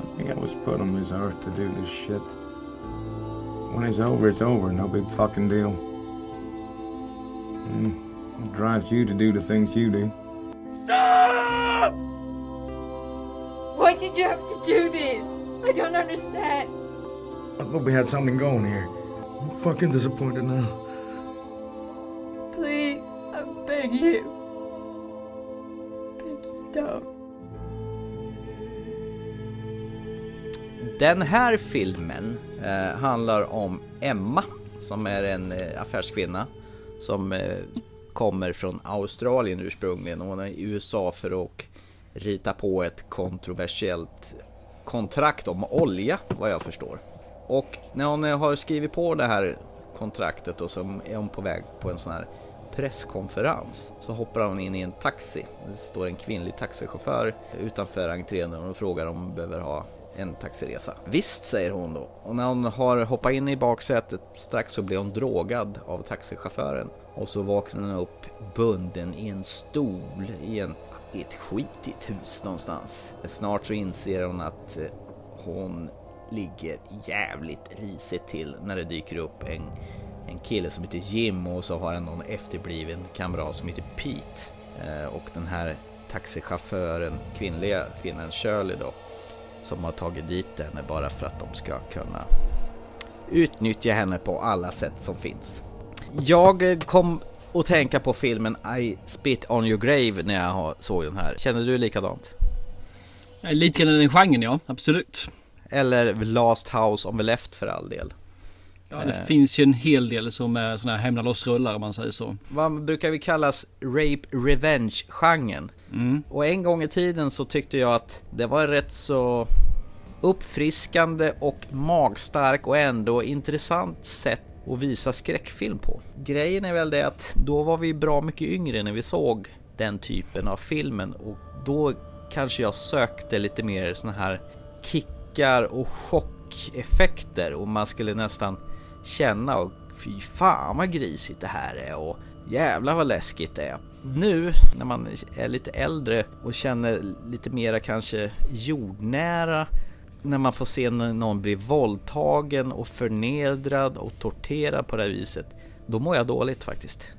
I think I was put on this earth to do this shit. When it's over, it's over. No big fucking deal. And what drives you to do the things you do? Stop! Why did you have to do this? I don't understand. I thought we had something going here. I'm fucking disappointed now. I beg you. Beg you don't. Den här filmen eh, handlar om Emma som är en eh, affärskvinna som eh, kommer från Australien ursprungligen och hon är i USA för att rita på ett kontroversiellt kontrakt om olja vad jag förstår. Och när hon har skrivit på det här kontraktet och så är hon på väg på en sån här presskonferens så hoppar hon in i en taxi. Det står en kvinnlig taxichaufför utanför entrén och frågar om hon behöver ha en taxiresa. Visst, säger hon då. Och när hon har hoppat in i baksätet strax så blir hon drogad av taxichauffören. Och så vaknar hon upp bunden i en stol i, en, i ett skitigt hus någonstans. Snart så inser hon att eh, hon ligger jävligt risigt till när det dyker upp en, en kille som heter Jim och så har han någon efterbliven kamrat som heter Pete. Eh, och den här taxichauffören, kvinnliga kvinnan Shirley då, som har tagit dit henne bara för att de ska kunna utnyttja henne på alla sätt som finns. Jag kom att tänka på filmen I Spit On Your Grave när jag såg den här. Känner du likadant? Lite grann den genren ja, absolut. Eller Last House on the Left för all del. Ja, det Eh, finns ju en hel del som är sådana här hämna loss-rullar om man säger så. Vad brukar vi kallas rape revenge-genren? Och en gång i tiden så tyckte jag att det var rätt så uppfriskande och magstark och ändå intressant sätt att visa skräckfilm på. Grejen är väl det att då var vi bra mycket yngre när vi såg den typen av filmen och då kanske jag sökte lite mer såna här kickar och chockeffekter och man skulle nästan känna och fy fan vad grisigt det här är och jävlar vad läskigt det är. Nu när man är lite äldre och känner lite mera kanske jordnära när man får se när någon blir våldtagen och förnedrad och torterad på det här viset. Då mår jag dåligt faktiskt.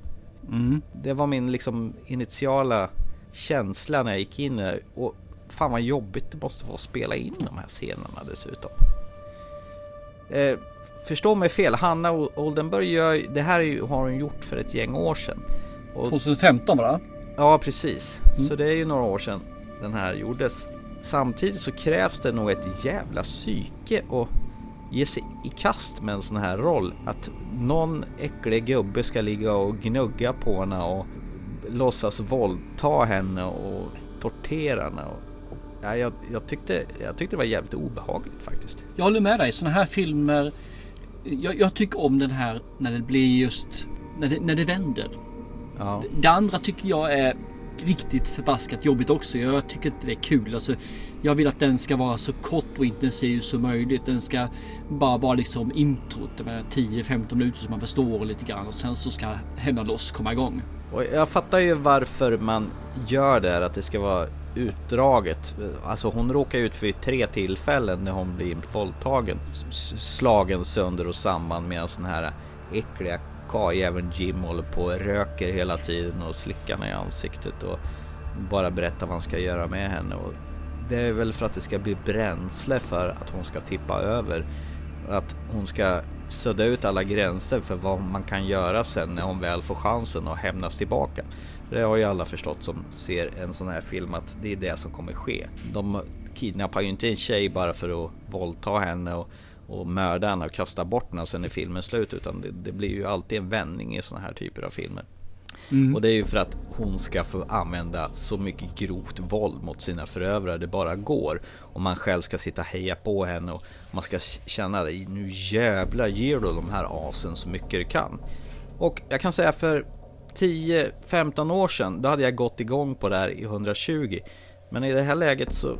Mm. Det var min liksom initiala känsla när jag gick in där och fan vad jobbigt det måste vara att spela in de här scenerna dessutom. Eh, förstå mig fel, Hanna Oldenburg gör, det här har hon gjort för ett gäng år sedan. Och, 2015 va? Ja, precis. Mm. Så det är ju några år sedan den här gjordes. Samtidigt så krävs det nog ett jävla psyke att ge sig i kast med en sån här roll. Att någon äcklig gubbe ska ligga och gnugga på henne och låtsas våldta henne och tortera henne. Och, och, ja, jag, jag, tyckte, jag tyckte det var jävligt obehagligt faktiskt. Jag håller med dig. Sådana här filmer. Jag, jag tycker om den här när det blir just när det, när det vänder. Ja. Det andra tycker jag är riktigt förbaskat jobbigt också. Jag tycker inte det är kul. Alltså, jag vill att den ska vara så kort och intensiv som möjligt. Den ska bara vara liksom introt. 10-15 minuter så man förstår lite grann och sen så ska Hemma loss komma igång. Och jag fattar ju varför man gör det här, att det ska vara utdraget. Alltså hon råkar ut för tre tillfällen när hon blir våldtagen. Slagen sönder och samman med den här äckliga karljäveln Jim håller på och röker hela tiden och slickar henne i ansiktet och bara berättar vad han ska göra med henne. Och det är väl för att det ska bli bränsle för att hon ska tippa över. Att hon ska sudda ut alla gränser för vad man kan göra sen när hon väl får chansen att hämnas tillbaka. Det har ju alla förstått som ser en sån här film att det är det som kommer ske. De kidnappar ju inte en tjej bara för att våldta henne och, och mörda henne och kasta bort henne sen är filmen slut utan det, det blir ju alltid en vändning i såna här typer av filmer. Mm. Och det är ju för att hon ska få använda så mycket grovt våld mot sina förövare det bara går. Och man själv ska sitta och heja på henne och man ska känna att nu jävlar ger du de här asen så mycket du kan. Och jag kan säga för 10-15 år sedan, då hade jag gått igång på det här i 120. Men i det här läget så,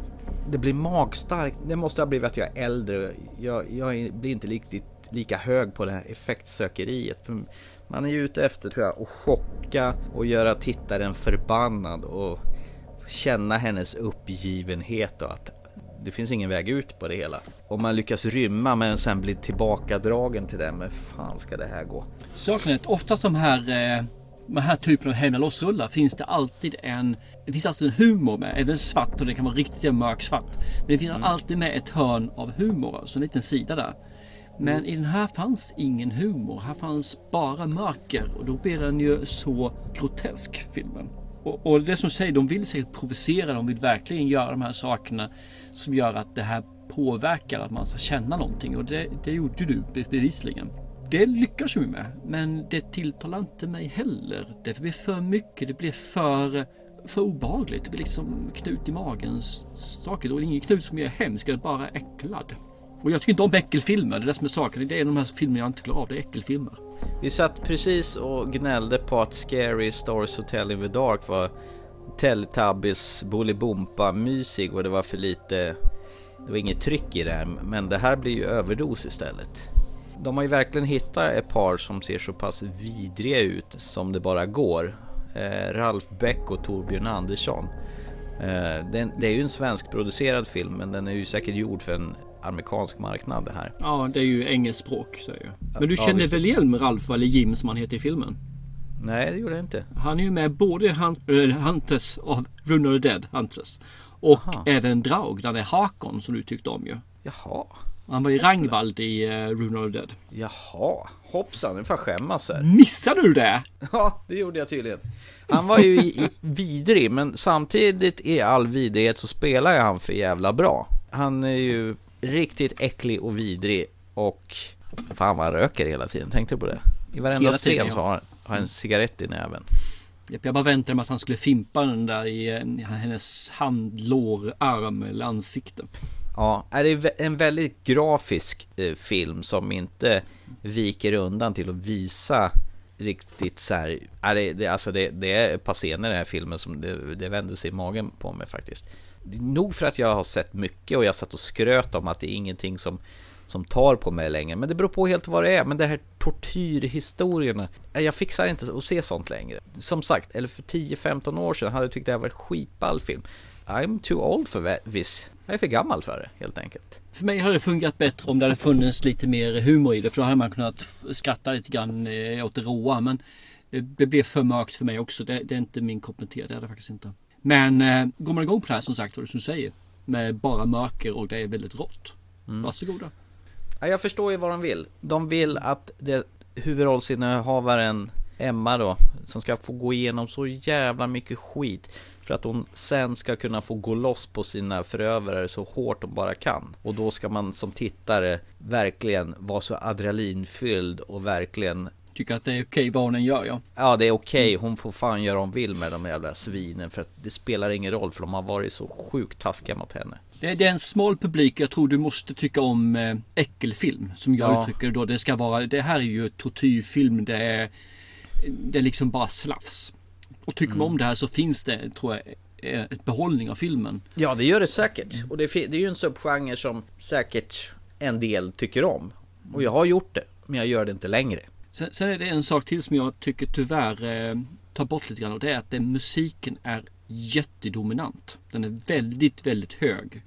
det blir magstarkt. Det måste ha blivit att jag är äldre. Jag, jag blir inte riktigt lika hög på det här effektsökeriet. För man är ju ute efter tror jag att chocka och göra tittaren förbannad och känna hennes uppgivenhet och att det finns ingen väg ut på det hela. Om man lyckas rymma men sen blir tillbakadragen till det, men fan ska det här gå? Saken är att oftast de här, eh, de här typen av hemliga lossrullar finns det alltid en, det finns alltså en humor med, även svart och det kan vara riktigt mörk svart. Men det finns alltid med ett hörn av humor, alltså en liten sida där. Men i den här fanns ingen humor. Här fanns bara mörker och då blir den ju så grotesk filmen. Och, och det som säger, de vill säkert provocera, de vill verkligen göra de här sakerna som gör att det här påverkar att man ska känna någonting och det, det gjorde du bevisligen. Det lyckas vi med, men det tilltalar inte mig heller. Det blir för mycket, det blir för, för obehagligt. Det blir liksom knut i magen saker och det är ingen knut som är hemsk, det är bara äcklad. Och jag tycker inte om äckelfilmer. Det är det som är saken. Det är de här filmerna jag inte klarar av. Det är äckelfilmer. Vi satt precis och gnällde på att Scary Stories Hotel in the Dark var Teletubbies Bolibompa mysig och det var för lite Det var inget tryck i det här men det här blir ju överdos istället. De har ju verkligen hittat ett par som ser så pass vidriga ut som det bara går. Eh, Ralf Beck och Torbjörn Andersson. Eh, det, det är ju en svenskproducerad film men den är ju säkert gjord för en amerikansk marknad det här. Ja, det är ju engelskt språk. Så. Men du Ja, visst. väl igen Ralf eller Jim som han heter i filmen? Nej, det gjorde jag inte. Han är ju med både i Hunt- äh, Hunters av Run of the Dead, Huntress. Och Aha. även Draug, det är Hakon som du tyckte om ju. Jaha. Han var ju Ragnvald i uh, Rune of the Dead. Jaha, hoppsan, nu får jag skämmas här. Missade du det? Ja, det gjorde jag tydligen. Han var ju i- i- vidrig, men samtidigt i all vidrighet så spelar ju han för jävla bra. Han är ju riktigt äcklig och vidrig och fan vad han röker hela tiden, tänkte du på det? I varenda Hela tiden, scen så har han har en cigarett i näven. Jag bara väntade mig att han skulle fimpa den där i eh, hennes hand, lår, arm eller ansikte. Ja, det är en väldigt grafisk eh, film som inte viker undan till att visa riktigt så här, är det, det, alltså det, det är ett par scener i den här filmen som det, det vänder sig i magen på mig faktiskt. Nog för att jag har sett mycket och jag satt och skröt om att det är ingenting som, som tar på mig längre. Men det beror på helt vad det är. Men det här tortyrhistorierna, eh, jag fixar inte att se sånt längre. Som sagt, eller för 10-15 år sedan hade jag tyckt det här var en skitball film. I'm too old for this. Jag är för gammal för det helt enkelt. För mig hade det fungerat bättre om det hade funnits lite mer humor i det. För då hade man kunnat skratta lite grann eh, åt det råa. Men det, det blev för mörkt för mig också. Det, det är inte min kopp te. Det är det faktiskt inte. Men eh, går man igång på det här som sagt, vad du säger. Med bara mörker och det är väldigt rått. Mm. Varsågoda. Ja, jag förstår ju vad de vill. De vill att det, huvudrollsinnehavaren Emma då, som ska få gå igenom så jävla mycket skit för att hon sen ska kunna få gå loss på sina förövare så hårt hon bara kan. Och då ska man som tittare verkligen vara så adrenalinfylld och verkligen Tycker att det är okej vad hon gör ja. Ja det är okej, hon får fan göra hon vill med de jävla svinen för att det spelar ingen roll för de har varit så sjukt taskiga mot henne. Det, det är en smal publik. Jag tror du måste tycka om eh, äckelfilm. Som jag Ja. uttrycker då. Det ska vara, det här är ju tortyrfilm. Det är, det är liksom bara slafs. Och tycker man om det här så finns det, tror jag, eh, ett behållning av filmen. Ja det gör det säkert. Och det, det är ju en subgenre som säkert en del tycker om. Och jag har gjort det, men jag gör det inte längre. Sen, sen är det en sak till som jag tycker tyvärr eh, tar bort lite grann och det är att det, musiken är jättedominant. Den är väldigt, väldigt hög.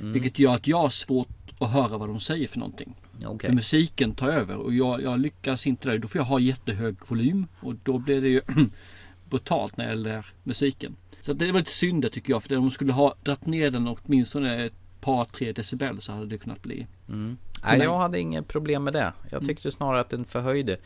Mm. Vilket gör att jag har svårt att höra vad de säger för någonting. Okej. För musiken tar över och jag, jag lyckas inte där. Då får jag ha jättehög volym och då blir det ju brutalt när det gäller musiken. Så det var lite synd det tycker jag. För om de skulle ha dratt ner den åtminstone ett par, tre decibel så hade det kunnat bli. Mm. Nej, jag hade inget problem med det. Jag tyckte snarare att den förhöjde.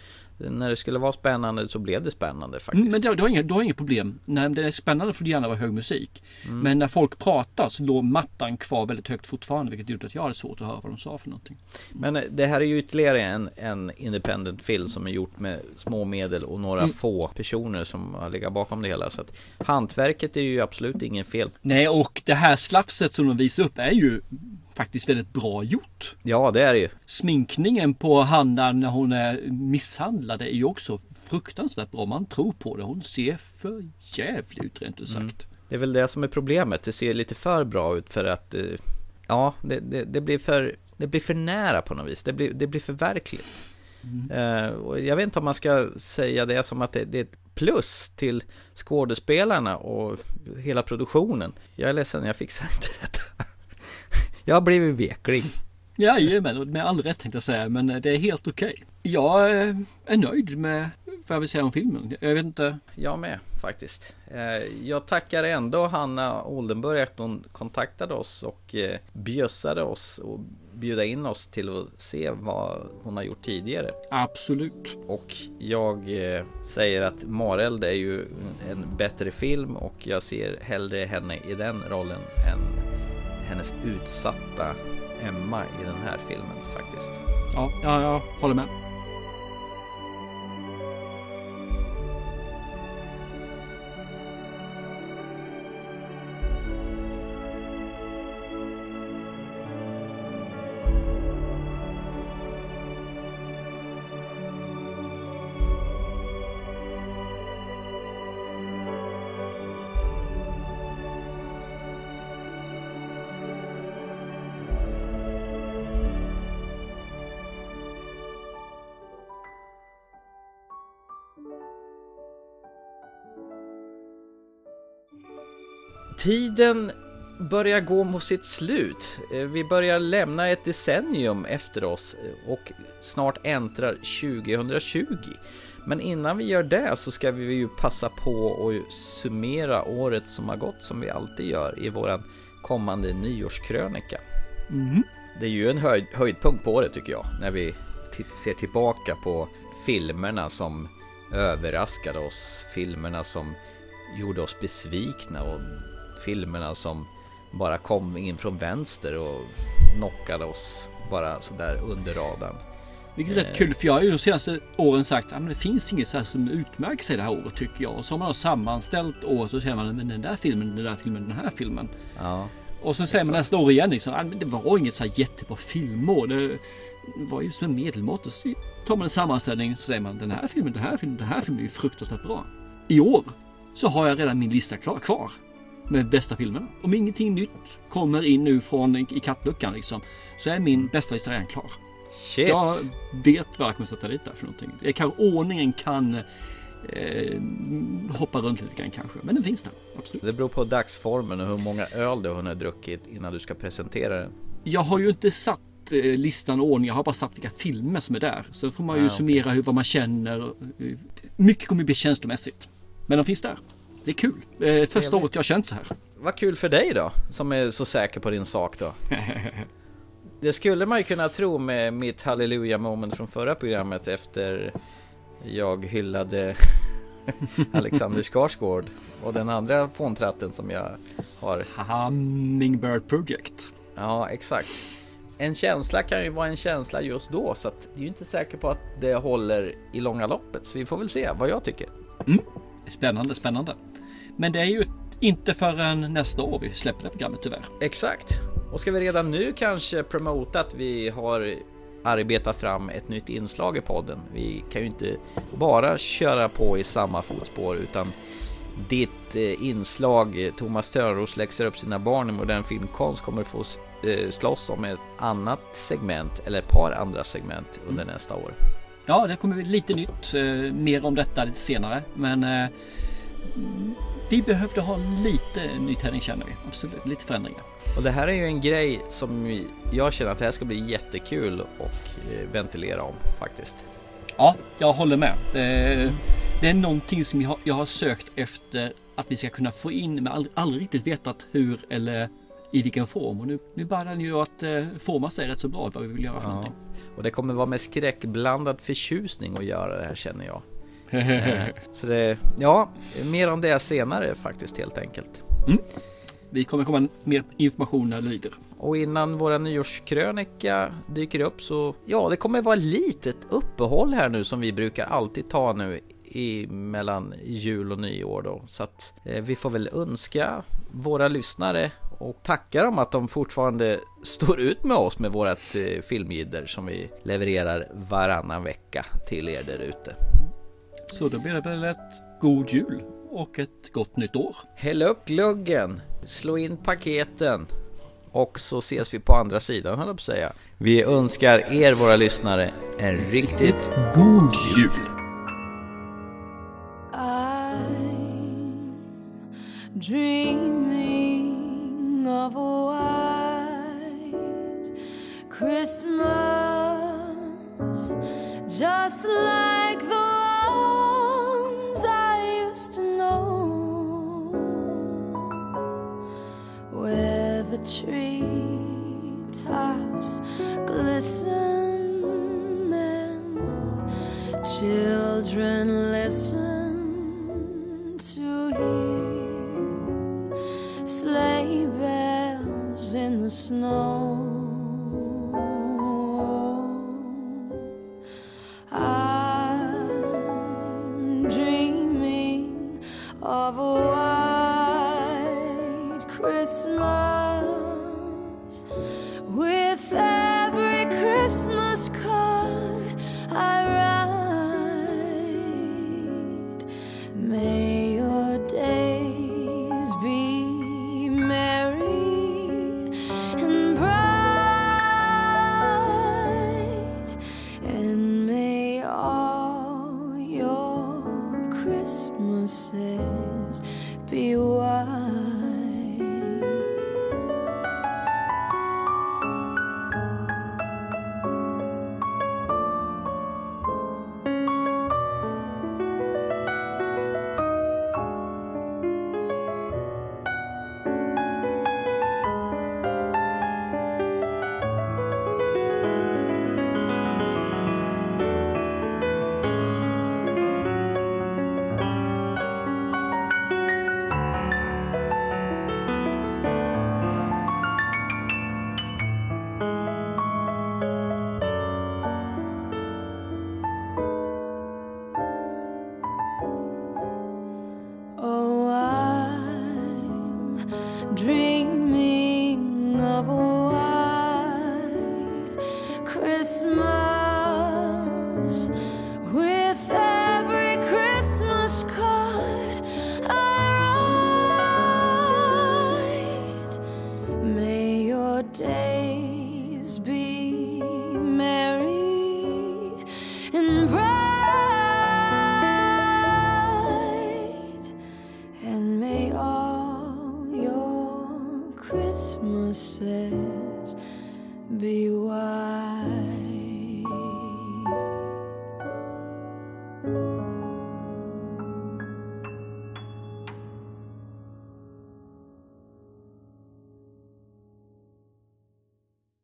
När det skulle vara spännande så blev det spännande faktiskt. Mm, men du, har du har inget problem. När det är spännande får det gärna vara hög musik. Mm. Men när folk pratar så låg mattan kvar väldigt högt fortfarande. Vilket gjorde att jag hade svårt att höra vad de sa för någonting. Men eh, det här är ju ytterligare en, en independent film som är gjort med små medel och några Mm. få personer som har legat bakom det hela. Så att hantverket är ju absolut ingen fel. Nej, och det här slafset som de visar upp är ju faktiskt väldigt bra gjort. Ja, det är det ju. Sminkningen på Hanna när hon är misshandlad är ju också fruktansvärt bra. Man tror på det. Hon ser för jävlig ut rent ut sagt. Mm. Det är väl det som är problemet. Det ser lite för bra ut för att eh, Ja, det, det, det blir för Det blir för nära på något vis. Det blir, det blir för verkligt. Eh, och jag vet inte om man ska säga det som att det, det är ett plus till skådespelarna och hela produktionen. Jag är ledsen, jag fixar inte detta. Jag har blivit vekling. Jajamän, med all rätt tänkte jag säga. Men det är helt okej. Jag eh, är nöjd med vad jag vill säga om filmen. Jag vet inte. Jag med faktiskt. Eh, Jag tackar ändå Hanna Oldenburg att hon kontaktade oss och eh, bjössade oss och bjuda in oss till att se vad hon har gjort tidigare. Absolut. Och jag säger att Mareld är ju en bättre film och jag ser hellre henne i den rollen än hennes utsatta Emma i den här filmen faktiskt. Ja, ja jag håller med. Tiden börjar gå mot sitt slut. Eh, Vi börjar lämna ett decennium efter oss eh, och snart äntrar 2020. Men innan vi gör det så ska vi ju passa på att summera året som har gått som vi alltid gör i våran kommande nyårskrönika. Mm. Det är ju en höjd, höjdpunkt på året tycker jag, när vi ser tillbaka på filmerna som överraskade oss, filmerna som gjorde oss besvikna och filmerna som bara kom in från vänster och knockade oss bara sådär under radarn. Vilket är rätt Eh, kul för jag har ju de senaste åren sagt att det finns inget som utmärker sig det här året tycker jag. Och så har man då sammanställt året och så säger man men den där filmen, den där filmen, den här filmen. Ja. Och så säger man nästa år igen liksom, "Ah, men det var inget så här jättebra filmår. Det var ju som en medelmått. Och så tar man en sammanställning så säger man den här filmen, den här filmen, den här filmen är ju fruktansvärt bra. I år så har jag redan min lista klar, kvar med bästa filmerna. Om ingenting nytt kommer in nu från i kattluckan liksom så är min bästa lista redan klar. Shit. Jag vet vad jag kommer sätta dit där för någonting. Det kan, ordningen kan eh, hoppa runt lite grann kanske, men den finns där. Absolut. Det beror på dagsformen och hur många öl du har druckit innan du ska presentera den. Jag har ju inte satt eh, listan ordning, jag har bara satt vilka filmer som är där. Så får man ju Ah, summera hur, vad man känner. Eh, Mycket kommer bli känslomässigt. Men de finns där. Det är kul. Eh, första Trevligt. året jag känt så här. Vad kul för dig då, som är så säker på din sak då. Det skulle man ju kunna tro med mitt halleluja moment från förra programmet efter jag hyllade Alexander Skarsgård och den andra fåntratten som jag har. Hummingbird Project. Ja, exakt. En känsla kan ju vara en känsla just då så att det är ju inte säkert på att det håller i långa loppet. Så vi får väl se vad jag tycker. Mm. Spännande, spännande. Men det är ju inte förrän nästa år vi släpper det programmet tyvärr. Exakt. Och ska vi redan nu kanske promota att vi har arbetat fram ett nytt inslag i podden. Vi kan ju inte bara köra på i samma fotspår utan ditt eh, inslag eh, Thomas Törnros läxar upp sina barn i modern filmkonst kommer få eh, slåss om ett annat segment eller ett par andra segment under nästa år. Ja, det kommer bli lite nytt. Mer om detta lite senare. Men vi behövde ha lite nytändning känner vi. Absolut, lite förändringar. Och det här är ju en grej som jag känner att det här ska bli jättekul och eh, ventilera om faktiskt. Ja, jag håller med. Det, det är någonting som jag har, jag har sökt efter att vi ska kunna få in men aldrig, aldrig riktigt vetat hur eller i vilken form. Och nu, nu börjar den ju att eh, forma sig rätt så bra vad vi vill göra för Ja. någonting. Och det kommer vara med skräckblandad förtjusning att göra det här känner jag. Eh, Så det, ja, mer om det senare faktiskt helt enkelt. Vi kommer komma mer information när det lider. Och innan våra nyårskrönika dyker upp så, ja, det kommer vara ett litet uppehåll här nu som vi brukar alltid ta nu i mellan jul och nyår då. Så att eh, vi får väl önska våra lyssnare och tacka dem att de fortfarande står ut med oss med vårat eh, filmjidder som vi levererar varannan vecka till er där ute. Så då blir det väl ett god jul och ett gott nytt år. Häll upp gluggen, slå in paketen och så ses vi på andra sidan höll jag på att säga. Vi önskar er våra lyssnare en riktigt god jul. Dreaming of a white Christmas, just like the where the tree tops glisten and children listen to hear sleigh bells in the snow.